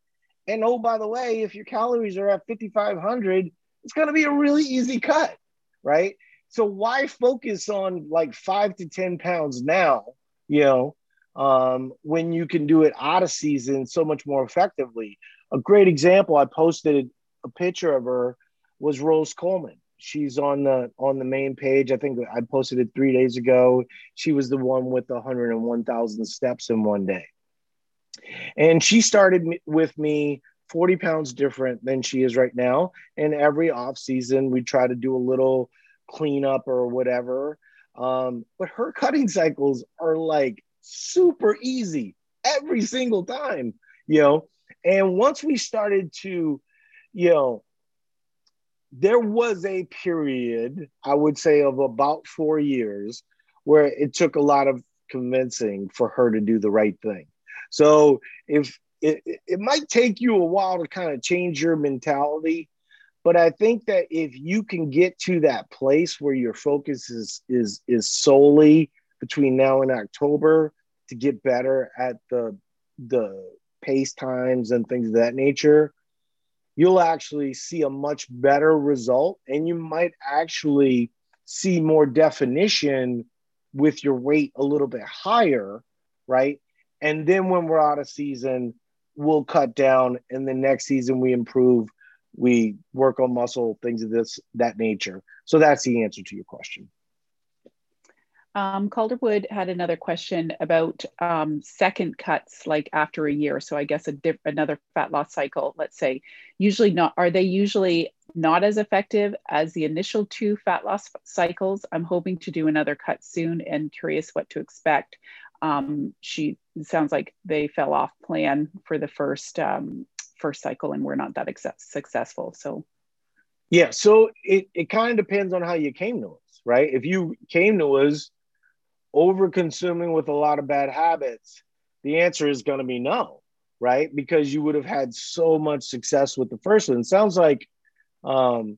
And oh, by the way, if your calories are at 5,500, it's going to be a really easy cut, right? So why focus on like five to 10 pounds now, you know, um, when you can do it out of season so much more effectively? A great example, I posted a picture of her was Rose Coleman she's on the on the main page. I think I posted it three days ago. She was the one with the 101,000 steps in one day, and she started with me 40 pounds different than she is right now. And every off season, we try to do a little cleanup or whatever. Um, but her cutting cycles are like super easy every single time, you know. And once we started to, you know, there was a period, I would say, of about four years where it took a lot of convincing for her to do the right thing. So if it, it might take you a while to kind of change your mentality, but I think that if you can get to that place where your focus is is is solely between now and October to get better at the the pace times and things of that nature, you'll actually see a much better result and you might actually see more definition with your weight a little bit higher, right? And then when we're out of season, we'll cut down and the next season we improve, we work on muscle, things of this that nature. So that's the answer to your question. Um, Calderwood had another question about um, second cuts, like after a year. So I guess a another fat loss cycle. Let's say, usually not. Are they usually not as effective as the initial two fat loss cycles? I'm hoping to do another cut soon, and curious what to expect. Um, she sounds like they fell off plan for the first um, first cycle, and we're not that successful. So, yeah. So it it kind of depends on how you came to us, right? If you came to us over consuming with a lot of bad habits, the answer is going to be no, right? Because you would have had so much success with the first one. It sounds like um,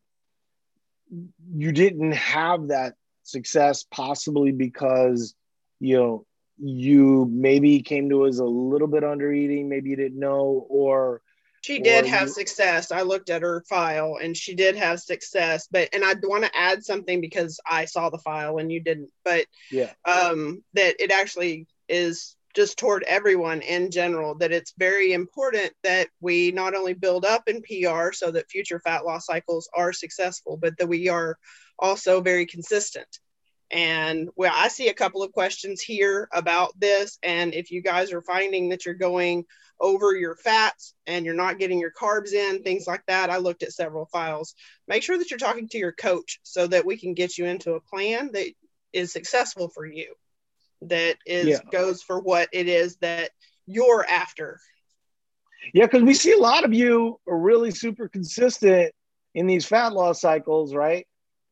you didn't have that success, possibly because you know you maybe came to us a little bit under eating, maybe you didn't know, or she did have success. I looked at her file and she did have success, but and I want to add something because I saw the file and you didn't, but yeah, um, that it actually is just toward everyone in general that it's very important that we not only build up in PR so that future fat loss cycles are successful, but that we are also very consistent. And well, I see a couple of questions here about this. And if you guys are finding that you're going over your fats and you're not getting your carbs in, things like that, I looked at several files. Make sure that you're talking to your coach so that we can get you into a plan that is successful for you, that is yeah. goes for what it is that you're after. Yeah, because we see a lot of you are really super consistent in these fat loss cycles, right?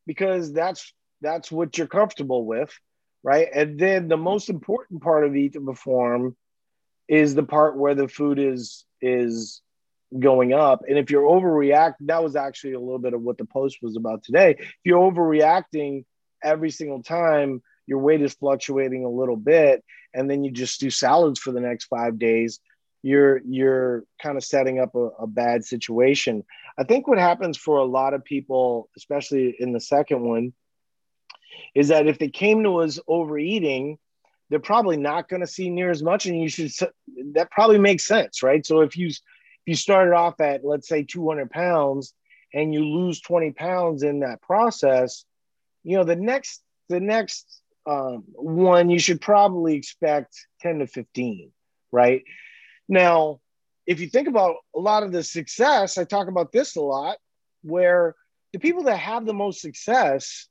Because that's that's what you're comfortable with, right? And then the most important part of eat to perform is the part where the food is is going up. And if you're overreacting, that was actually a little bit of what the post was about today. If you're overreacting every single time, your weight is fluctuating a little bit, and then you just do salads for the next five days, you're you're kind of setting up a, a bad situation. I think what happens for a lot of people, especially in the second one, is that if they came to us overeating, they're probably not going to see near as much, and you should. That probably makes sense, right? So if you if you started off at let's say 200 pounds and you lose 20 pounds in that process, you know the next the next um, one you should probably expect 10 to 15, right? Now, if you think about a lot of the success, I talk about this a lot, where the people that have the most success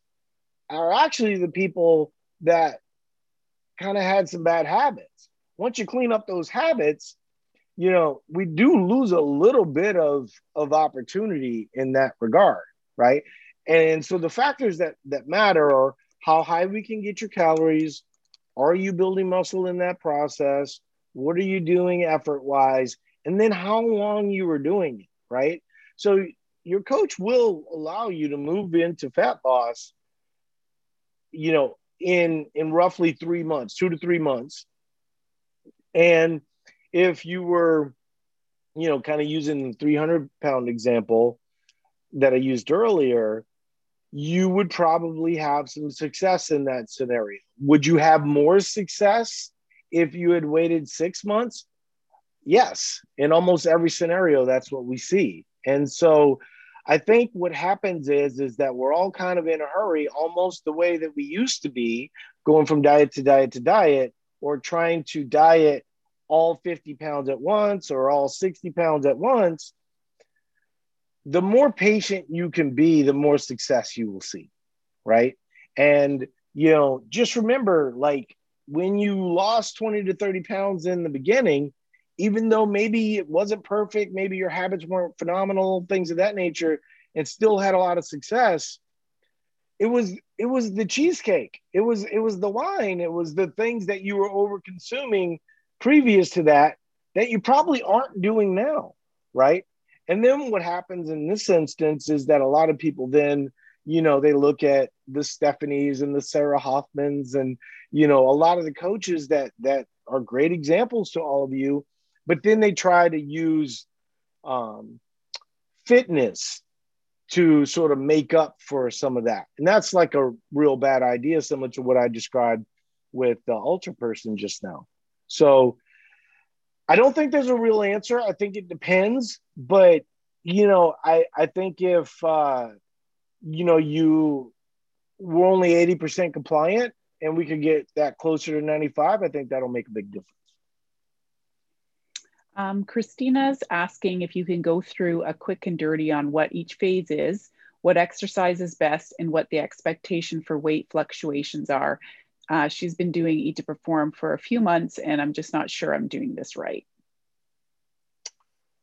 are actually the people that kind of had some bad habits. Once you clean up those habits, you know, we do lose a little bit of of opportunity in that regard, right? And so the factors that that matter are how high we can get your calories, are you building muscle in that process? What are you doing effort wise? And then how long you were doing it, right? So your coach will allow you to move into fat loss you know, in in roughly three months, two to three months. And if you were, you know, kind of using the 300 pound example that I used earlier, you would probably have some success in that scenario. Would you have more success if you had waited six months? Yes. In almost every scenario, that's what we see. And so I think what happens is is that we're all kind of in a hurry, almost the way that we used to be, going from diet to diet to diet, or trying to diet all 50 pounds at once or all 60 pounds at once. The more patient you can be, the more success you will see, right? And you know, just remember, like when you lost 20 to 30 pounds in the beginning, even though maybe it wasn't perfect, maybe your habits weren't phenomenal, things of that nature, and still had a lot of success. It was it was the cheesecake. It was it was the wine. It was the things that you were over consuming previous to that that you probably aren't doing now, right? And then what happens in this instance is that a lot of people then, you know, they look at the Stephanies and the Sarah Hoffmans and you know a lot of the coaches that that are great examples to all of you but then they try to use um, fitness to sort of make up for some of that. And that's like a real bad idea, similar to what I described with the ultra person just now. So I don't think there's a real answer. I think it depends, but you know, I I think if uh, you know you were only 80% compliant and we could get that closer to 95, I think that'll make a big difference. Um, Christina's asking if you can go through a quick and dirty on what each phase is, what exercise is best, and what the expectation for weight fluctuations are. Uh, she's been doing Eat to Perform for a few months, and I'm just not sure I'm doing this right.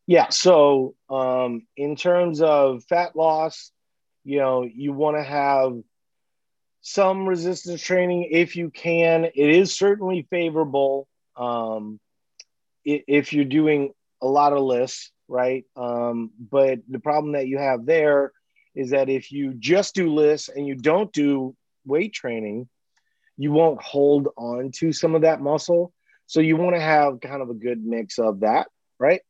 Yeah, so um, in terms of fat loss, you know, you want to have some resistance training if you can. It is certainly favorable. Um, if you're doing a lot of lists, right? Um, but the problem that you have there is that if you just do lists and you don't do weight training, you won't hold on to some of that muscle. So you want to have kind of a good mix of that, right?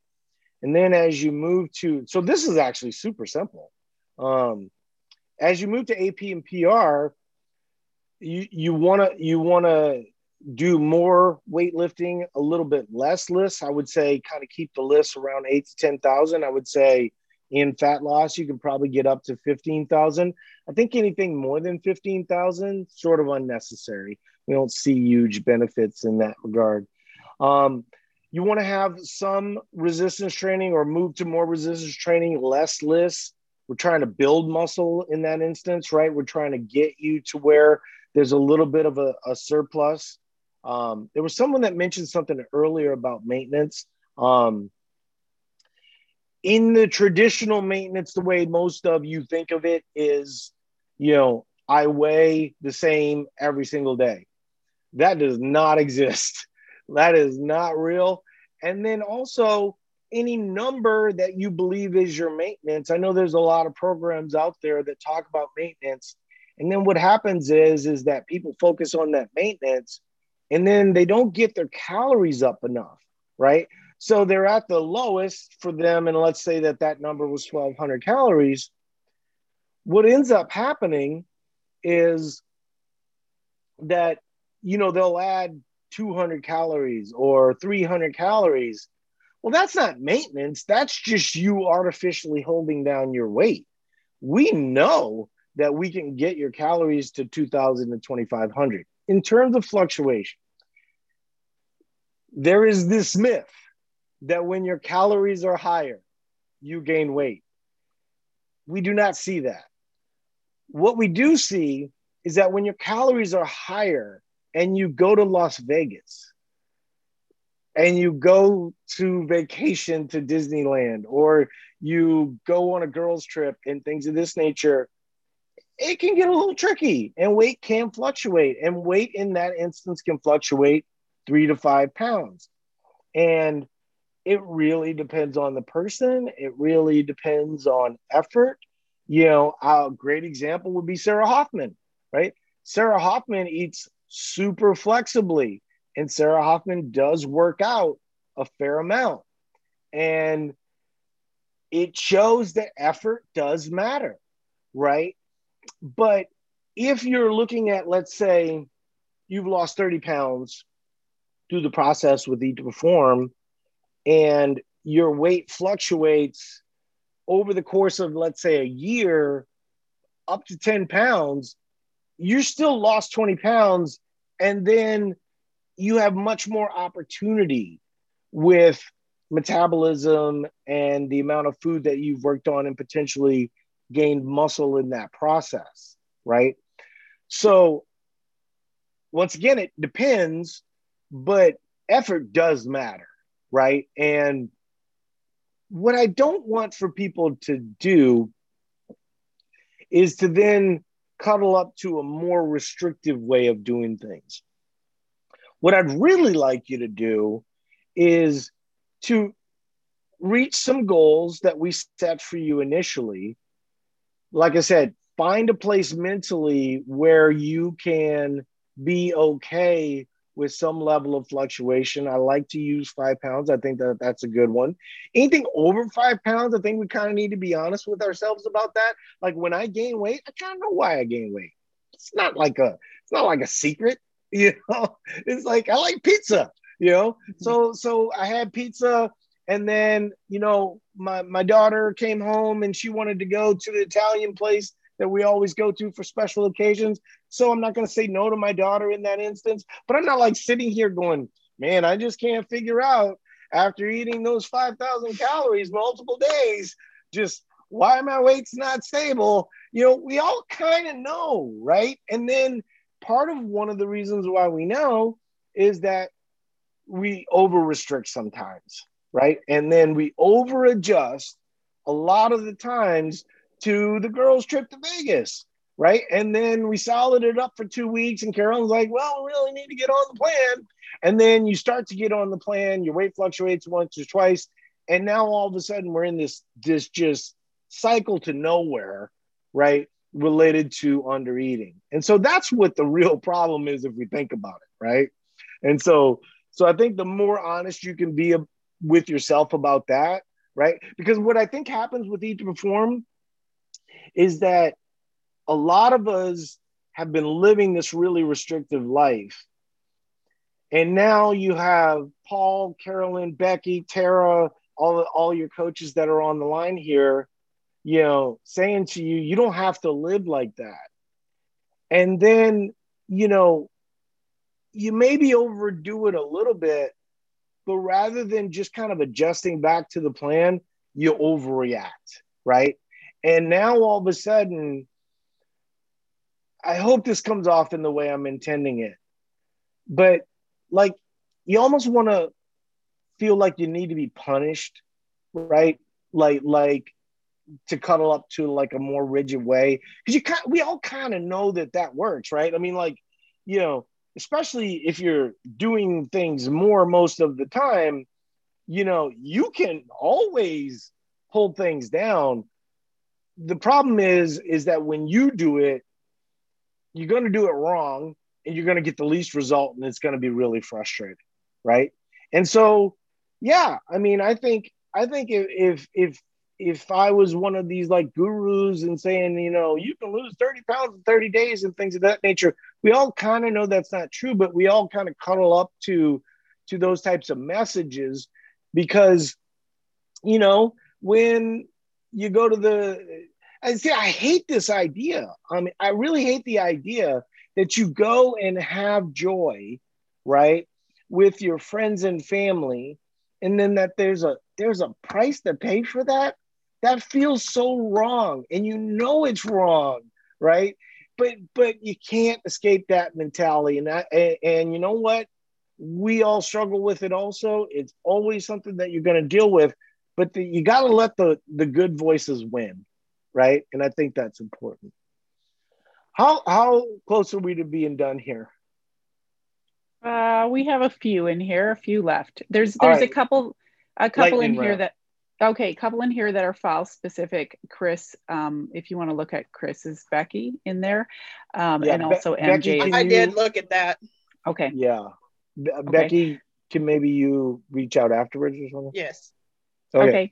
And then as you move to, so this is actually super simple. Um, as you move to AP and PR, you you want to you want to do more weightlifting, a little bit less lists. I would say kind of keep the list around eight to 10,000. I would say in fat loss, you can probably get up to 15,000. I think anything more than 15,000, sort of unnecessary. We don't see huge benefits in that regard. Um, you want to have some resistance training or move to more resistance training, less lists. We're trying to build muscle in that instance, right? We're trying to get you to where there's a little bit of a, a surplus um, there was someone that mentioned something earlier about maintenance. Um, in the traditional maintenance, the way most of you think of it is, you know, I weigh the same every single day. That does not [LAUGHS] exist. That is not real. And then also, any number that you believe is your maintenance. I know there's a lot of programs out there that talk about maintenance. And then what happens is is that people focus on that maintenance and then they don't get their calories up enough, right? So they're at the lowest for them, and let's say that that number was 1,200 calories. What ends up happening is that you know they'll add 200 calories or 300 calories. Well, that's not maintenance. That's just you artificially holding down your weight. We know that we can get your calories to 2,000 to 2,500 in terms of fluctuation, there is this myth that when your calories are higher, you gain weight. We do not see that. What we do see is that when your calories are higher and you go to Las Vegas and you go to vacation to Disneyland or you go on a girls' trip and things of this nature, it can get a little tricky and weight can fluctuate. And weight in that instance can fluctuate three to five pounds. And it really depends on the person. It really depends on effort. You know, a great example would be Sarah Hoffman, right? Sarah Hoffman eats super flexibly, and Sarah Hoffman does work out a fair amount. And it shows that effort does matter, right? But if you're looking at, let's say, you've lost 30 pounds through the process with Eat to Perform, and your weight fluctuates over the course of let's say a year up to 10 pounds you're still lost 20 pounds and then you have much more opportunity with metabolism and the amount of food that you've worked on and potentially gained muscle in that process right so once again it depends but effort does matter right and what i don't want for people to do is to then cuddle up to a more restrictive way of doing things. What I'd really like you to do is to reach some goals that we set for you initially. Like I said, find a place mentally where you can be okay with some level of fluctuation. I like to use five pounds. I think that that's a good one. Anything over five pounds, I think we kind of need to be honest with ourselves about that. Like when I gain weight, I kind of know why I gain weight. It's not like a, it's not like a secret, [LAUGHS] you know. It's like I like pizza, you know. So so I had pizza, and then you know my my daughter came home and she wanted to go to the Italian place that we always go to for special occasions. So I'm not going to say no to my daughter in that instance, but I'm not like sitting here going, man, I just can't figure out after eating those 5,000 calories multiple days, just why my weight's not stable. You know, we all kind of know, right? And then part of one of the reasons why we know is that we over restrict sometimes, right? And then we over adjust a lot of the times to the girls' trip to Vegas, right? And then we solid it up for two weeks, and Carolyn's like, "Well, we really need to get on the plan." And then you start to get on the plan. Your weight fluctuates once or twice, and now all of a sudden we're in this this just cycle to nowhere, right? Related to under eating, and so that's what the real problem is if we think about it, right? And so, so I think the more honest you can be with yourself about that, right? Because what I think happens with Eat to Perform is that a lot of us have been living this really restrictive life. And now you have Paul, Carolyn, Becky, Tara, all, all your coaches that are on the line here, you know, saying to you, you don't have to live like that. And then, you know, you maybe overdo it a little bit, but rather than just kind of adjusting back to the plan, you overreact, right? And now all of a sudden, I hope this comes off in the way I'm intending it. But like, you almost want to feel like you need to be punished, right? Like, like to cuddle up to like a more rigid way because you kind we all kind of know that that works, right? I mean, like, you know, especially if you're doing things more most of the time, you know, you can always pull things down. The problem is is that when you do it you're going to do it wrong and you're going to get the least result and it's going to be really frustrating right? And so yeah i mean i think i think if if if i was one of these like gurus and saying you know you can lose 30 pounds in 30 days and things of that nature we all kind of know that's not true but we all kind of cuddle up to to those types of messages because you know when you go to the I see I hate this idea. I mean, I really hate the idea that you go and have joy, right, with your friends and family, and then that there's a there's a price to pay for that. That feels so wrong, and you know it's wrong, right? But but you can't escape that mentality, and that and, and you know what? We all struggle with it. Also, it's always something that you're going to deal with but the, you got to let the the good voices win, right? And I think that's important. How how close are we to being done here? Uh, we have a few in here, a few left. There's there's right. a couple a couple Lightning in here that okay, a couple in here that are file specific. Chris, um, if you want to look at Chris's Becky in there, um, yeah, and also Be- MJ. I did look at that. Okay. Yeah, Be- okay. Becky, can maybe you reach out afterwards or something? Yes. Okay. okay.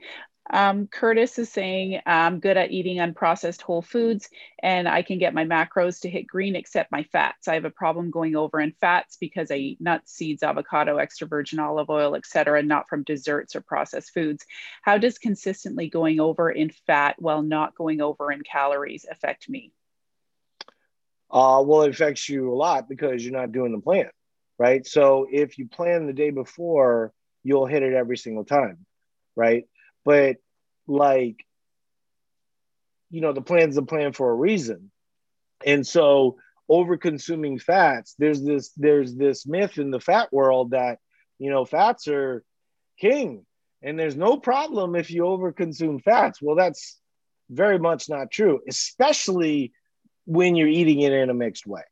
Um, Curtis is saying, I'm good at eating unprocessed whole foods and I can get my macros to hit green except my fats. I have a problem going over in fats because I eat nuts, seeds, avocado, extra virgin olive oil, etc., not from desserts or processed foods. How does consistently going over in fat while not going over in calories affect me? Uh, well, it affects you a lot because you're not doing the plan, right? So if you plan the day before, you'll hit it every single time, right? But like, you know, the plan's a plan for a reason. And so over consuming fats, there's this there's this myth in the fat world that, you know, fats are king and there's no problem if you over consume fats. Well, that's very much not true, especially when you're eating it in a mixed way,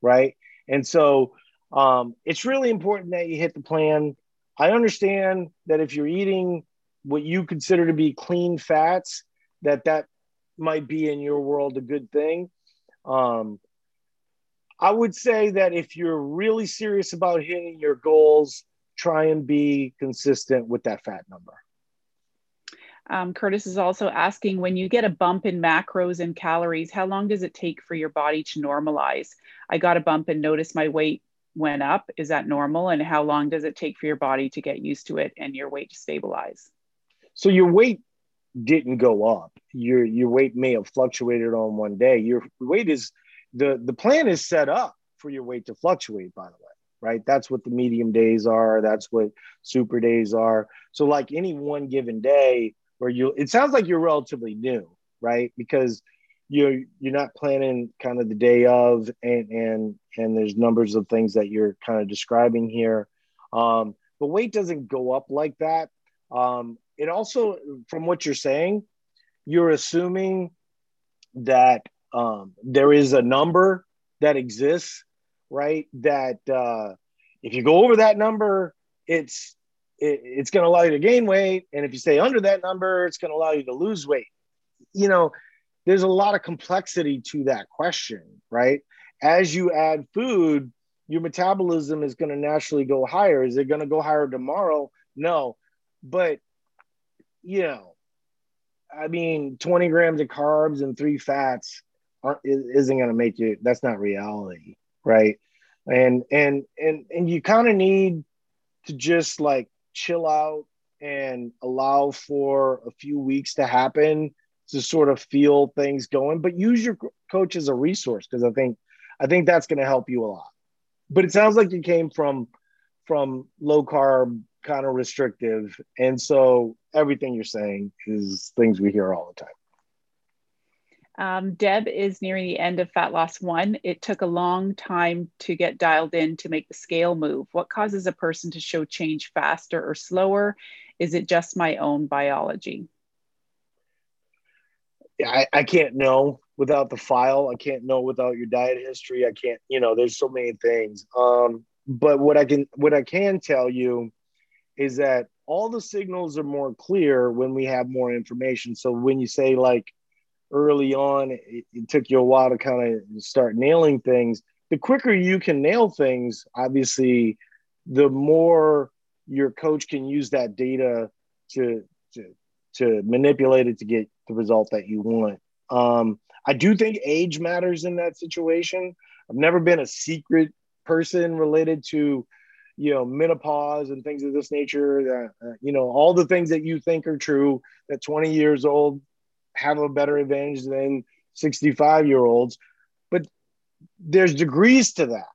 right? And so um, it's really important that you hit the plan. I understand that if you're eating what you consider to be clean fats, that that might be in your world a good thing. Um, I would say that if you're really serious about hitting your goals, try and be consistent with that fat number. Um, Curtis is also asking when you get a bump in macros and calories, how long does it take for your body to normalize? I got a bump and noticed my weight went up. Is that normal? And how long does it take for your body to get used to it and your weight to stabilize? So your weight didn't go up. Your your weight may have fluctuated on one day. Your weight is the the plan is set up for your weight to fluctuate. By the way, right? That's what the medium days are. That's what super days are. So like any one given day where you, it sounds like you're relatively new, right? Because you're you're not planning kind of the day of, and and and there's numbers of things that you're kind of describing here. Um, but weight doesn't go up like that. Um, it also, from what you're saying, you're assuming that um, there is a number that exists, right? That uh, if you go over that number, it's it, it's going to allow you to gain weight, and if you stay under that number, it's going to allow you to lose weight. You know, there's a lot of complexity to that question, right? As you add food, your metabolism is going to naturally go higher. Is it going to go higher tomorrow? No, but you know, I mean, 20 grams of carbs and three fats aren't, isn't going to make you, that's not reality. Right. And, and, and, and you kind of need to just like chill out and allow for a few weeks to happen to sort of feel things going, but use your coach as a resource. Cause I think, I think that's going to help you a lot. But it sounds like you came from, from low carb kind of restrictive. And so everything you're saying is things we hear all the time. Um, Deb is nearing the end of Fat Loss One. It took a long time to get dialed in to make the scale move. What causes a person to show change faster or slower? Is it just my own biology? I, I can't know without the file. I can't know without your diet history. I can't, you know, there's so many things. Um, but what I can what I can tell you is that all the signals are more clear when we have more information. So when you say like early on, it, it took you a while to kind of start nailing things. The quicker you can nail things, obviously, the more your coach can use that data to to to manipulate it to get the result that you want. Um, I do think age matters in that situation. I've never been a secret person related to you know menopause and things of this nature that uh, you know all the things that you think are true that 20 years old have a better advantage than 65 year olds. But there's degrees to that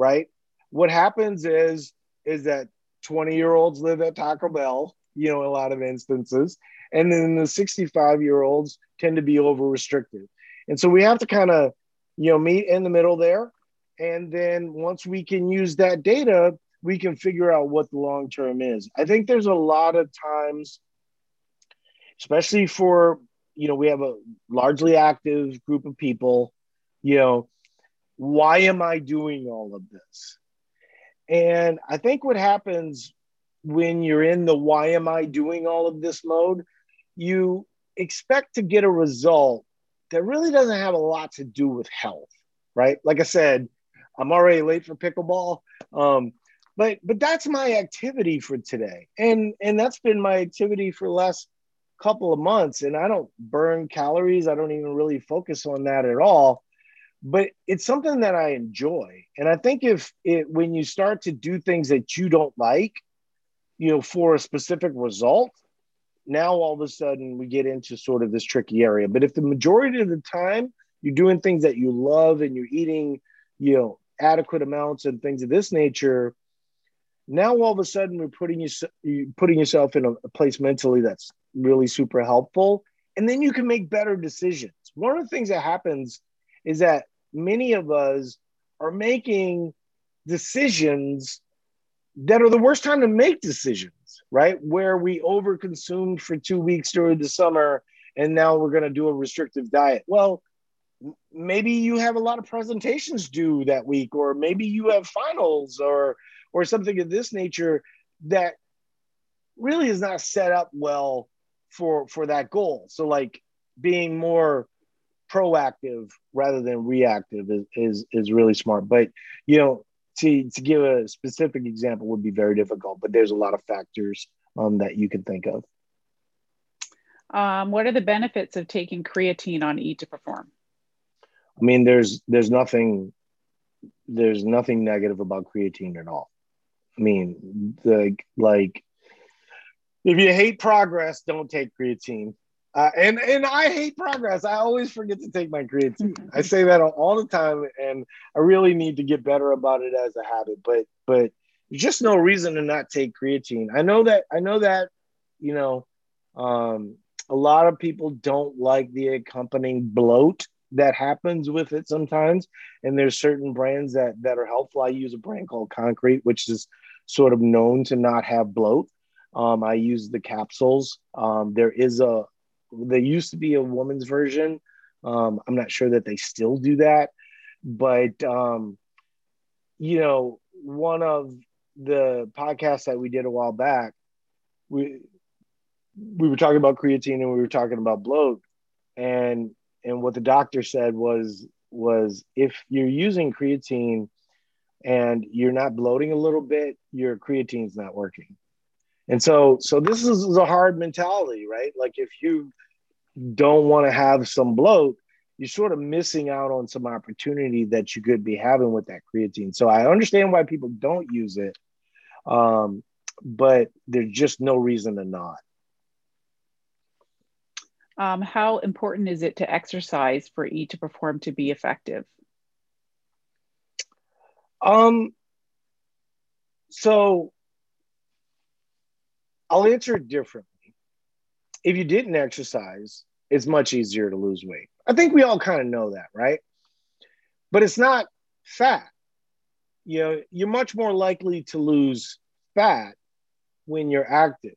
right? What happens is is that 20 year olds live at taco bell you know in a lot of instances and then the 65 year olds tend to be over restricted. And so we have to kind of you know meet in the middle there and then once we can use that data we can figure out what the long term is. I think there's a lot of times, especially for, you know, we have a largely active group of people, you know, why am I doing all of this? And I think what happens when you're in the why am I doing all of this mode, you expect to get a result that really doesn't have a lot to do with health, right? Like I said, I'm already late for pickleball. Um, but but that's my activity for today and and that's been my activity for the last couple of months and I don't burn calories. I don't even really focus on that at all. But it's something that I enjoy. And I think if it when you start to do things that you don't like, you know, for a specific result, now all of a sudden we get into sort of this tricky area. But if the majority of the time you're doing things that you love and you're eating, you know, adequate amounts and things of this nature, now all of a sudden we're putting you putting yourself in a, a place mentally that's really super helpful. And then you can make better decisions. One of the things that happens is that many of us are making decisions that are the worst time to make decisions right? Where we overconsumed for two weeks during the summer and now we're going to do a restrictive diet. Well maybe you have a lot of presentations due that week or maybe you have finals or or something of this nature that really is not set up well for for that goal. So like being more proactive rather than reactive is is, is really smart. But you know to, to give a specific example would be very difficult but there's a lot of factors um, that you can think of. Um, what are the benefits of taking creatine on eat to perform? I mean there's there's nothing there's nothing negative about creatine at all mean, the like, if you hate progress, don't take creatine. Uh, and and I hate progress. I always forget to take my creatine. [LAUGHS] I say that all the time, and I really need to get better about it as a habit. But but just no reason to not take creatine. I know that I know that you know um, a lot of people don't like the accompanying bloat that happens with it sometimes. And there's certain brands that that are helpful. I use a brand called Con-Cret, which is sort of known to not have bloat. Um, I use the capsules. Um, there is a there used to be a woman's version. Um, I'm not sure that they still do that, but um, you know, one of the podcasts that we did a while back, we we were talking about creatine and we were talking about bloat, and and what the doctor said was was if you're using creatine and you're not bloating a little bit, your creatine's not working. And so so this is a hard mentality, right? Like if you don't want to have some bloat, you're sort of missing out on some opportunity that you could be having with that creatine. So I understand why people don't use it, um, but there's just no reason to not um, how important is it to exercise for E to perform to be effective? Um, so I'll answer it differently. If you didn't exercise, it's much easier to lose weight. I think we all kind of know that, right? But it's not fat. You know, you're much more likely to lose fat when you're active.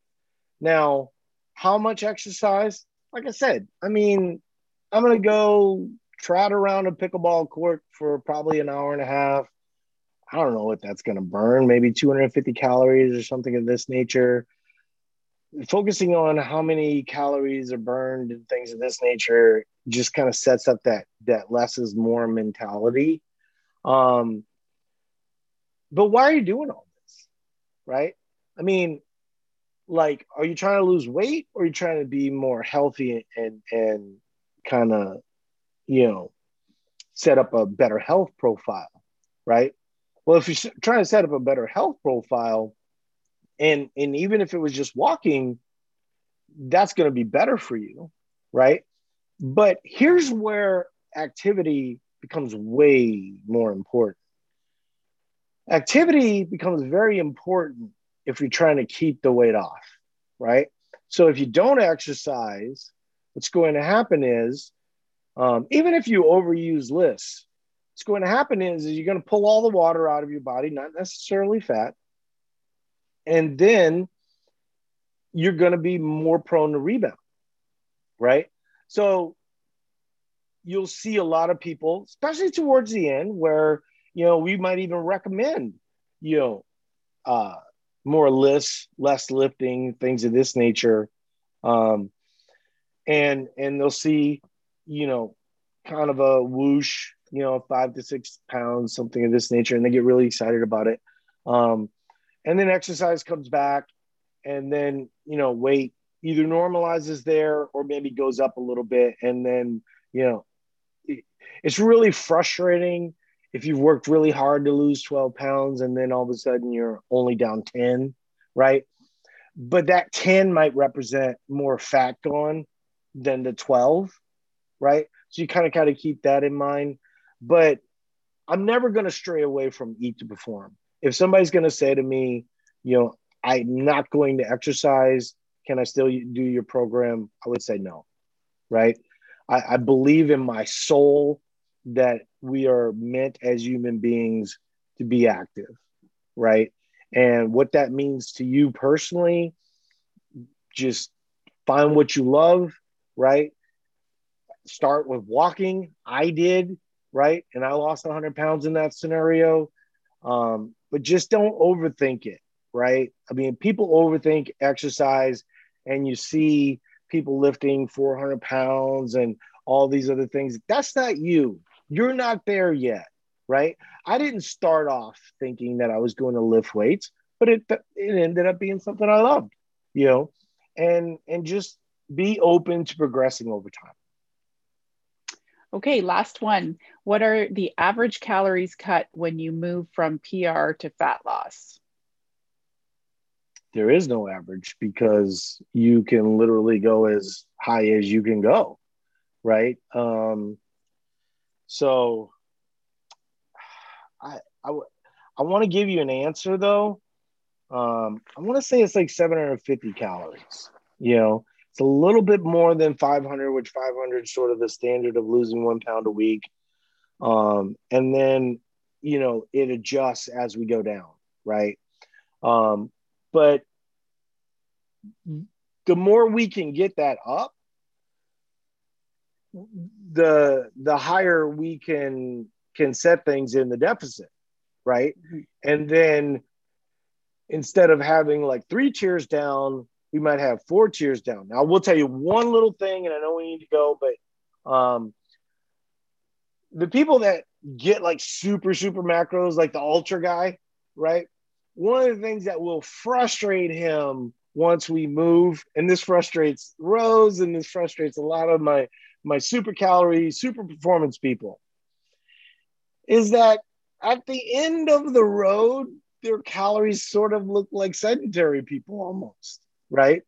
Now, how much exercise? like I said, I mean, I'm gonna go trot around a pickleball court for probably an hour and a half. I don't know what that's gonna burn, maybe 250 calories or something of this nature. Focusing on how many calories are burned and things of this nature just kind of sets up that that less is more mentality. Um, but why are you doing all this? Right? I mean, like are you trying to lose weight or are you trying to be more healthy and and kind of you know set up a better health profile right well if you're trying to set up a better health profile and and even if it was just walking that's going to be better for you right but here's where activity becomes way more important activity becomes very important if you're trying to keep the weight off, right? So if you don't exercise, what's going to happen is, um, even if you overuse lifts, what's going to happen is, is you're going to pull all the water out of your body, not necessarily fat, and then you're going to be more prone to rebound, right? So you'll see a lot of people, especially towards the end, where you know we might even recommend, you know, uh, more lifts, less lifting, things of this nature. Um, and and they'll see, you know, kind of a whoosh, you know, five to six pounds, something of this nature, and they get really excited about it. Um, and then exercise comes back, and then you know, weight either normalizes there or maybe goes up a little bit. And then, you know, it, it's really frustrating if you've worked really hard to lose 12 pounds and then all of a sudden you're only down 10, right? But that 10 might represent more fat gone than the 12, right? So you kind of kind of keep that in mind. But I'm never going to stray away from eat to perform. If somebody's going to say to me, you know, I'm not going to exercise, can I still do your program? I would say no, right? I, I believe in my soul that we are meant as human beings to be active, right? And what that means to you personally, just find what you love, right? Start with walking. I did, right? And I lost 100 pounds in that scenario. Um, but just don't overthink it, right? I mean, people overthink exercise, and you see people lifting 400 pounds and all these other things. That's not you. You're not there yet, right? I didn't start off thinking that I was going to lift weights, but it it ended up being something I loved, you know, and and just be open to progressing over time. Okay, last one. What are the average calories cut when you move from PR to fat loss? There is no average because you can literally go as high as you can go, right? Um, so I I, I want to give you an answer though. Um, I want to say it's like 750 calories. You know, it's a little bit more than 500, which 500 is sort of the standard of losing one pound a week. Um, and then, you know, it adjusts as we go down, right? Um, but the more we can get that up, the the higher we can can set things in the deficit right mm-hmm. and then instead of having like three tiers down we might have four tiers down. Now we'll tell you one little thing and i know we need to go but um the people that get like super super macros like the ultra guy right? One of the things that will frustrate him once we move and this frustrates rose and this frustrates a lot of my my super calorie, super performance people, is that at the end of the road, their calories sort of look like sedentary people almost, right?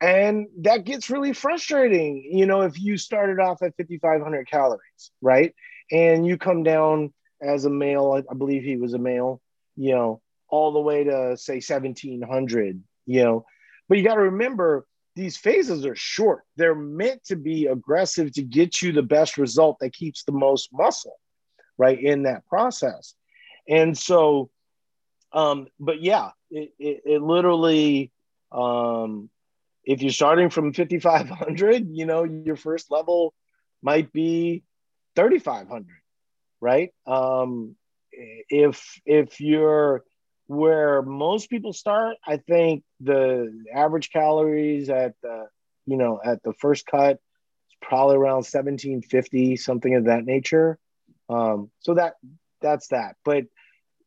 And that gets really frustrating, you know, if you started off at 5,500 calories, right? And you come down as a male, I believe he was a male, you know, all the way to say 1,700, you know. But you got to remember, these phases are short. They're meant to be aggressive to get you the best result that keeps the most muscle, right, in that process. And so, um, but yeah, it, it, it literally, um, if you're starting from 5,500, you know, your first level might be 3,500, right? Um, if if you're where most people start, I think the average calories at the, you know, at the first cut is probably around 1750, something of that nature. Um, so that that's that. But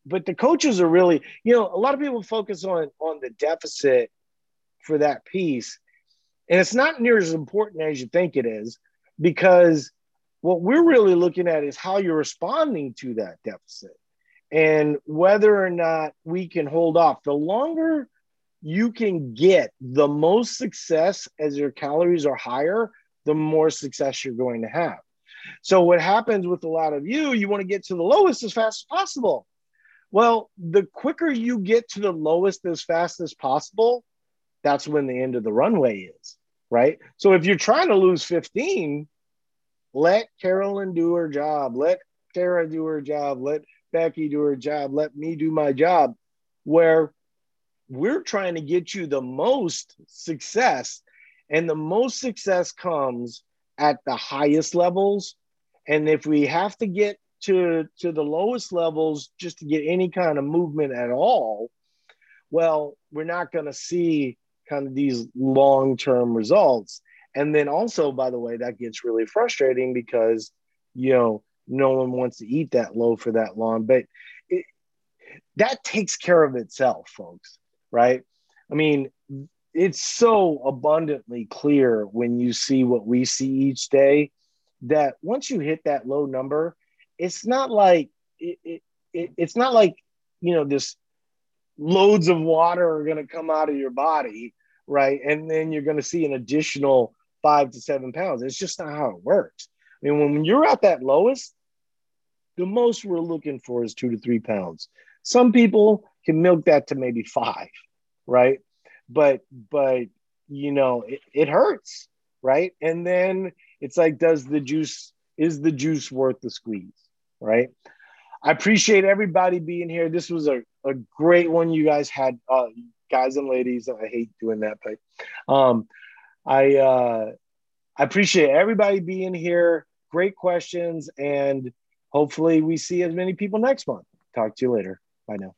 but the coaches are really, you know, a lot of people focus on on the deficit for that piece. And it's not near as important as you think it is because what we're really looking at is how you're responding to that deficit and whether or not we can hold off. The longer you can get the most success as your calories are higher, the more success you're going to have. So, what happens with a lot of you, you want to get to the lowest as fast as possible. Well, the quicker you get to the lowest as fast as possible, that's when the end of the runway is, right? So, if you're trying to lose 15, let Carolyn do her job, let Tara do her job, let Becky do her job, let me do my job, where we're trying to get you the most success. And the most success comes at the highest levels. And if we have to get to, to the lowest levels just to get any kind of movement at all, well, we're not going to see kind of these long term results. And then also, by the way, that gets really frustrating because, you know, no one wants to eat that low for that long. But it, that takes care of itself, folks, right? I mean, it's so abundantly clear when you see what we see each day that once you hit that low number, it's not like it, it, it it's not like you know this loads of water are going to come out of your body, right? And then you're going to see an additional five to seven pounds. It's just not how it works. I mean, when you're at that lowest, the most we're looking for is two to three pounds. Some people can milk that to maybe five, right? But but you know it, it hurts, right? And then it's like, does the juice is the juice worth the squeeze, right? I appreciate everybody being here. This was a, a great one you guys had, uh, guys and ladies. I hate doing that, but um, I uh, I appreciate everybody being here. Great questions, and hopefully we see as many people next month. Talk to you later. Bye now.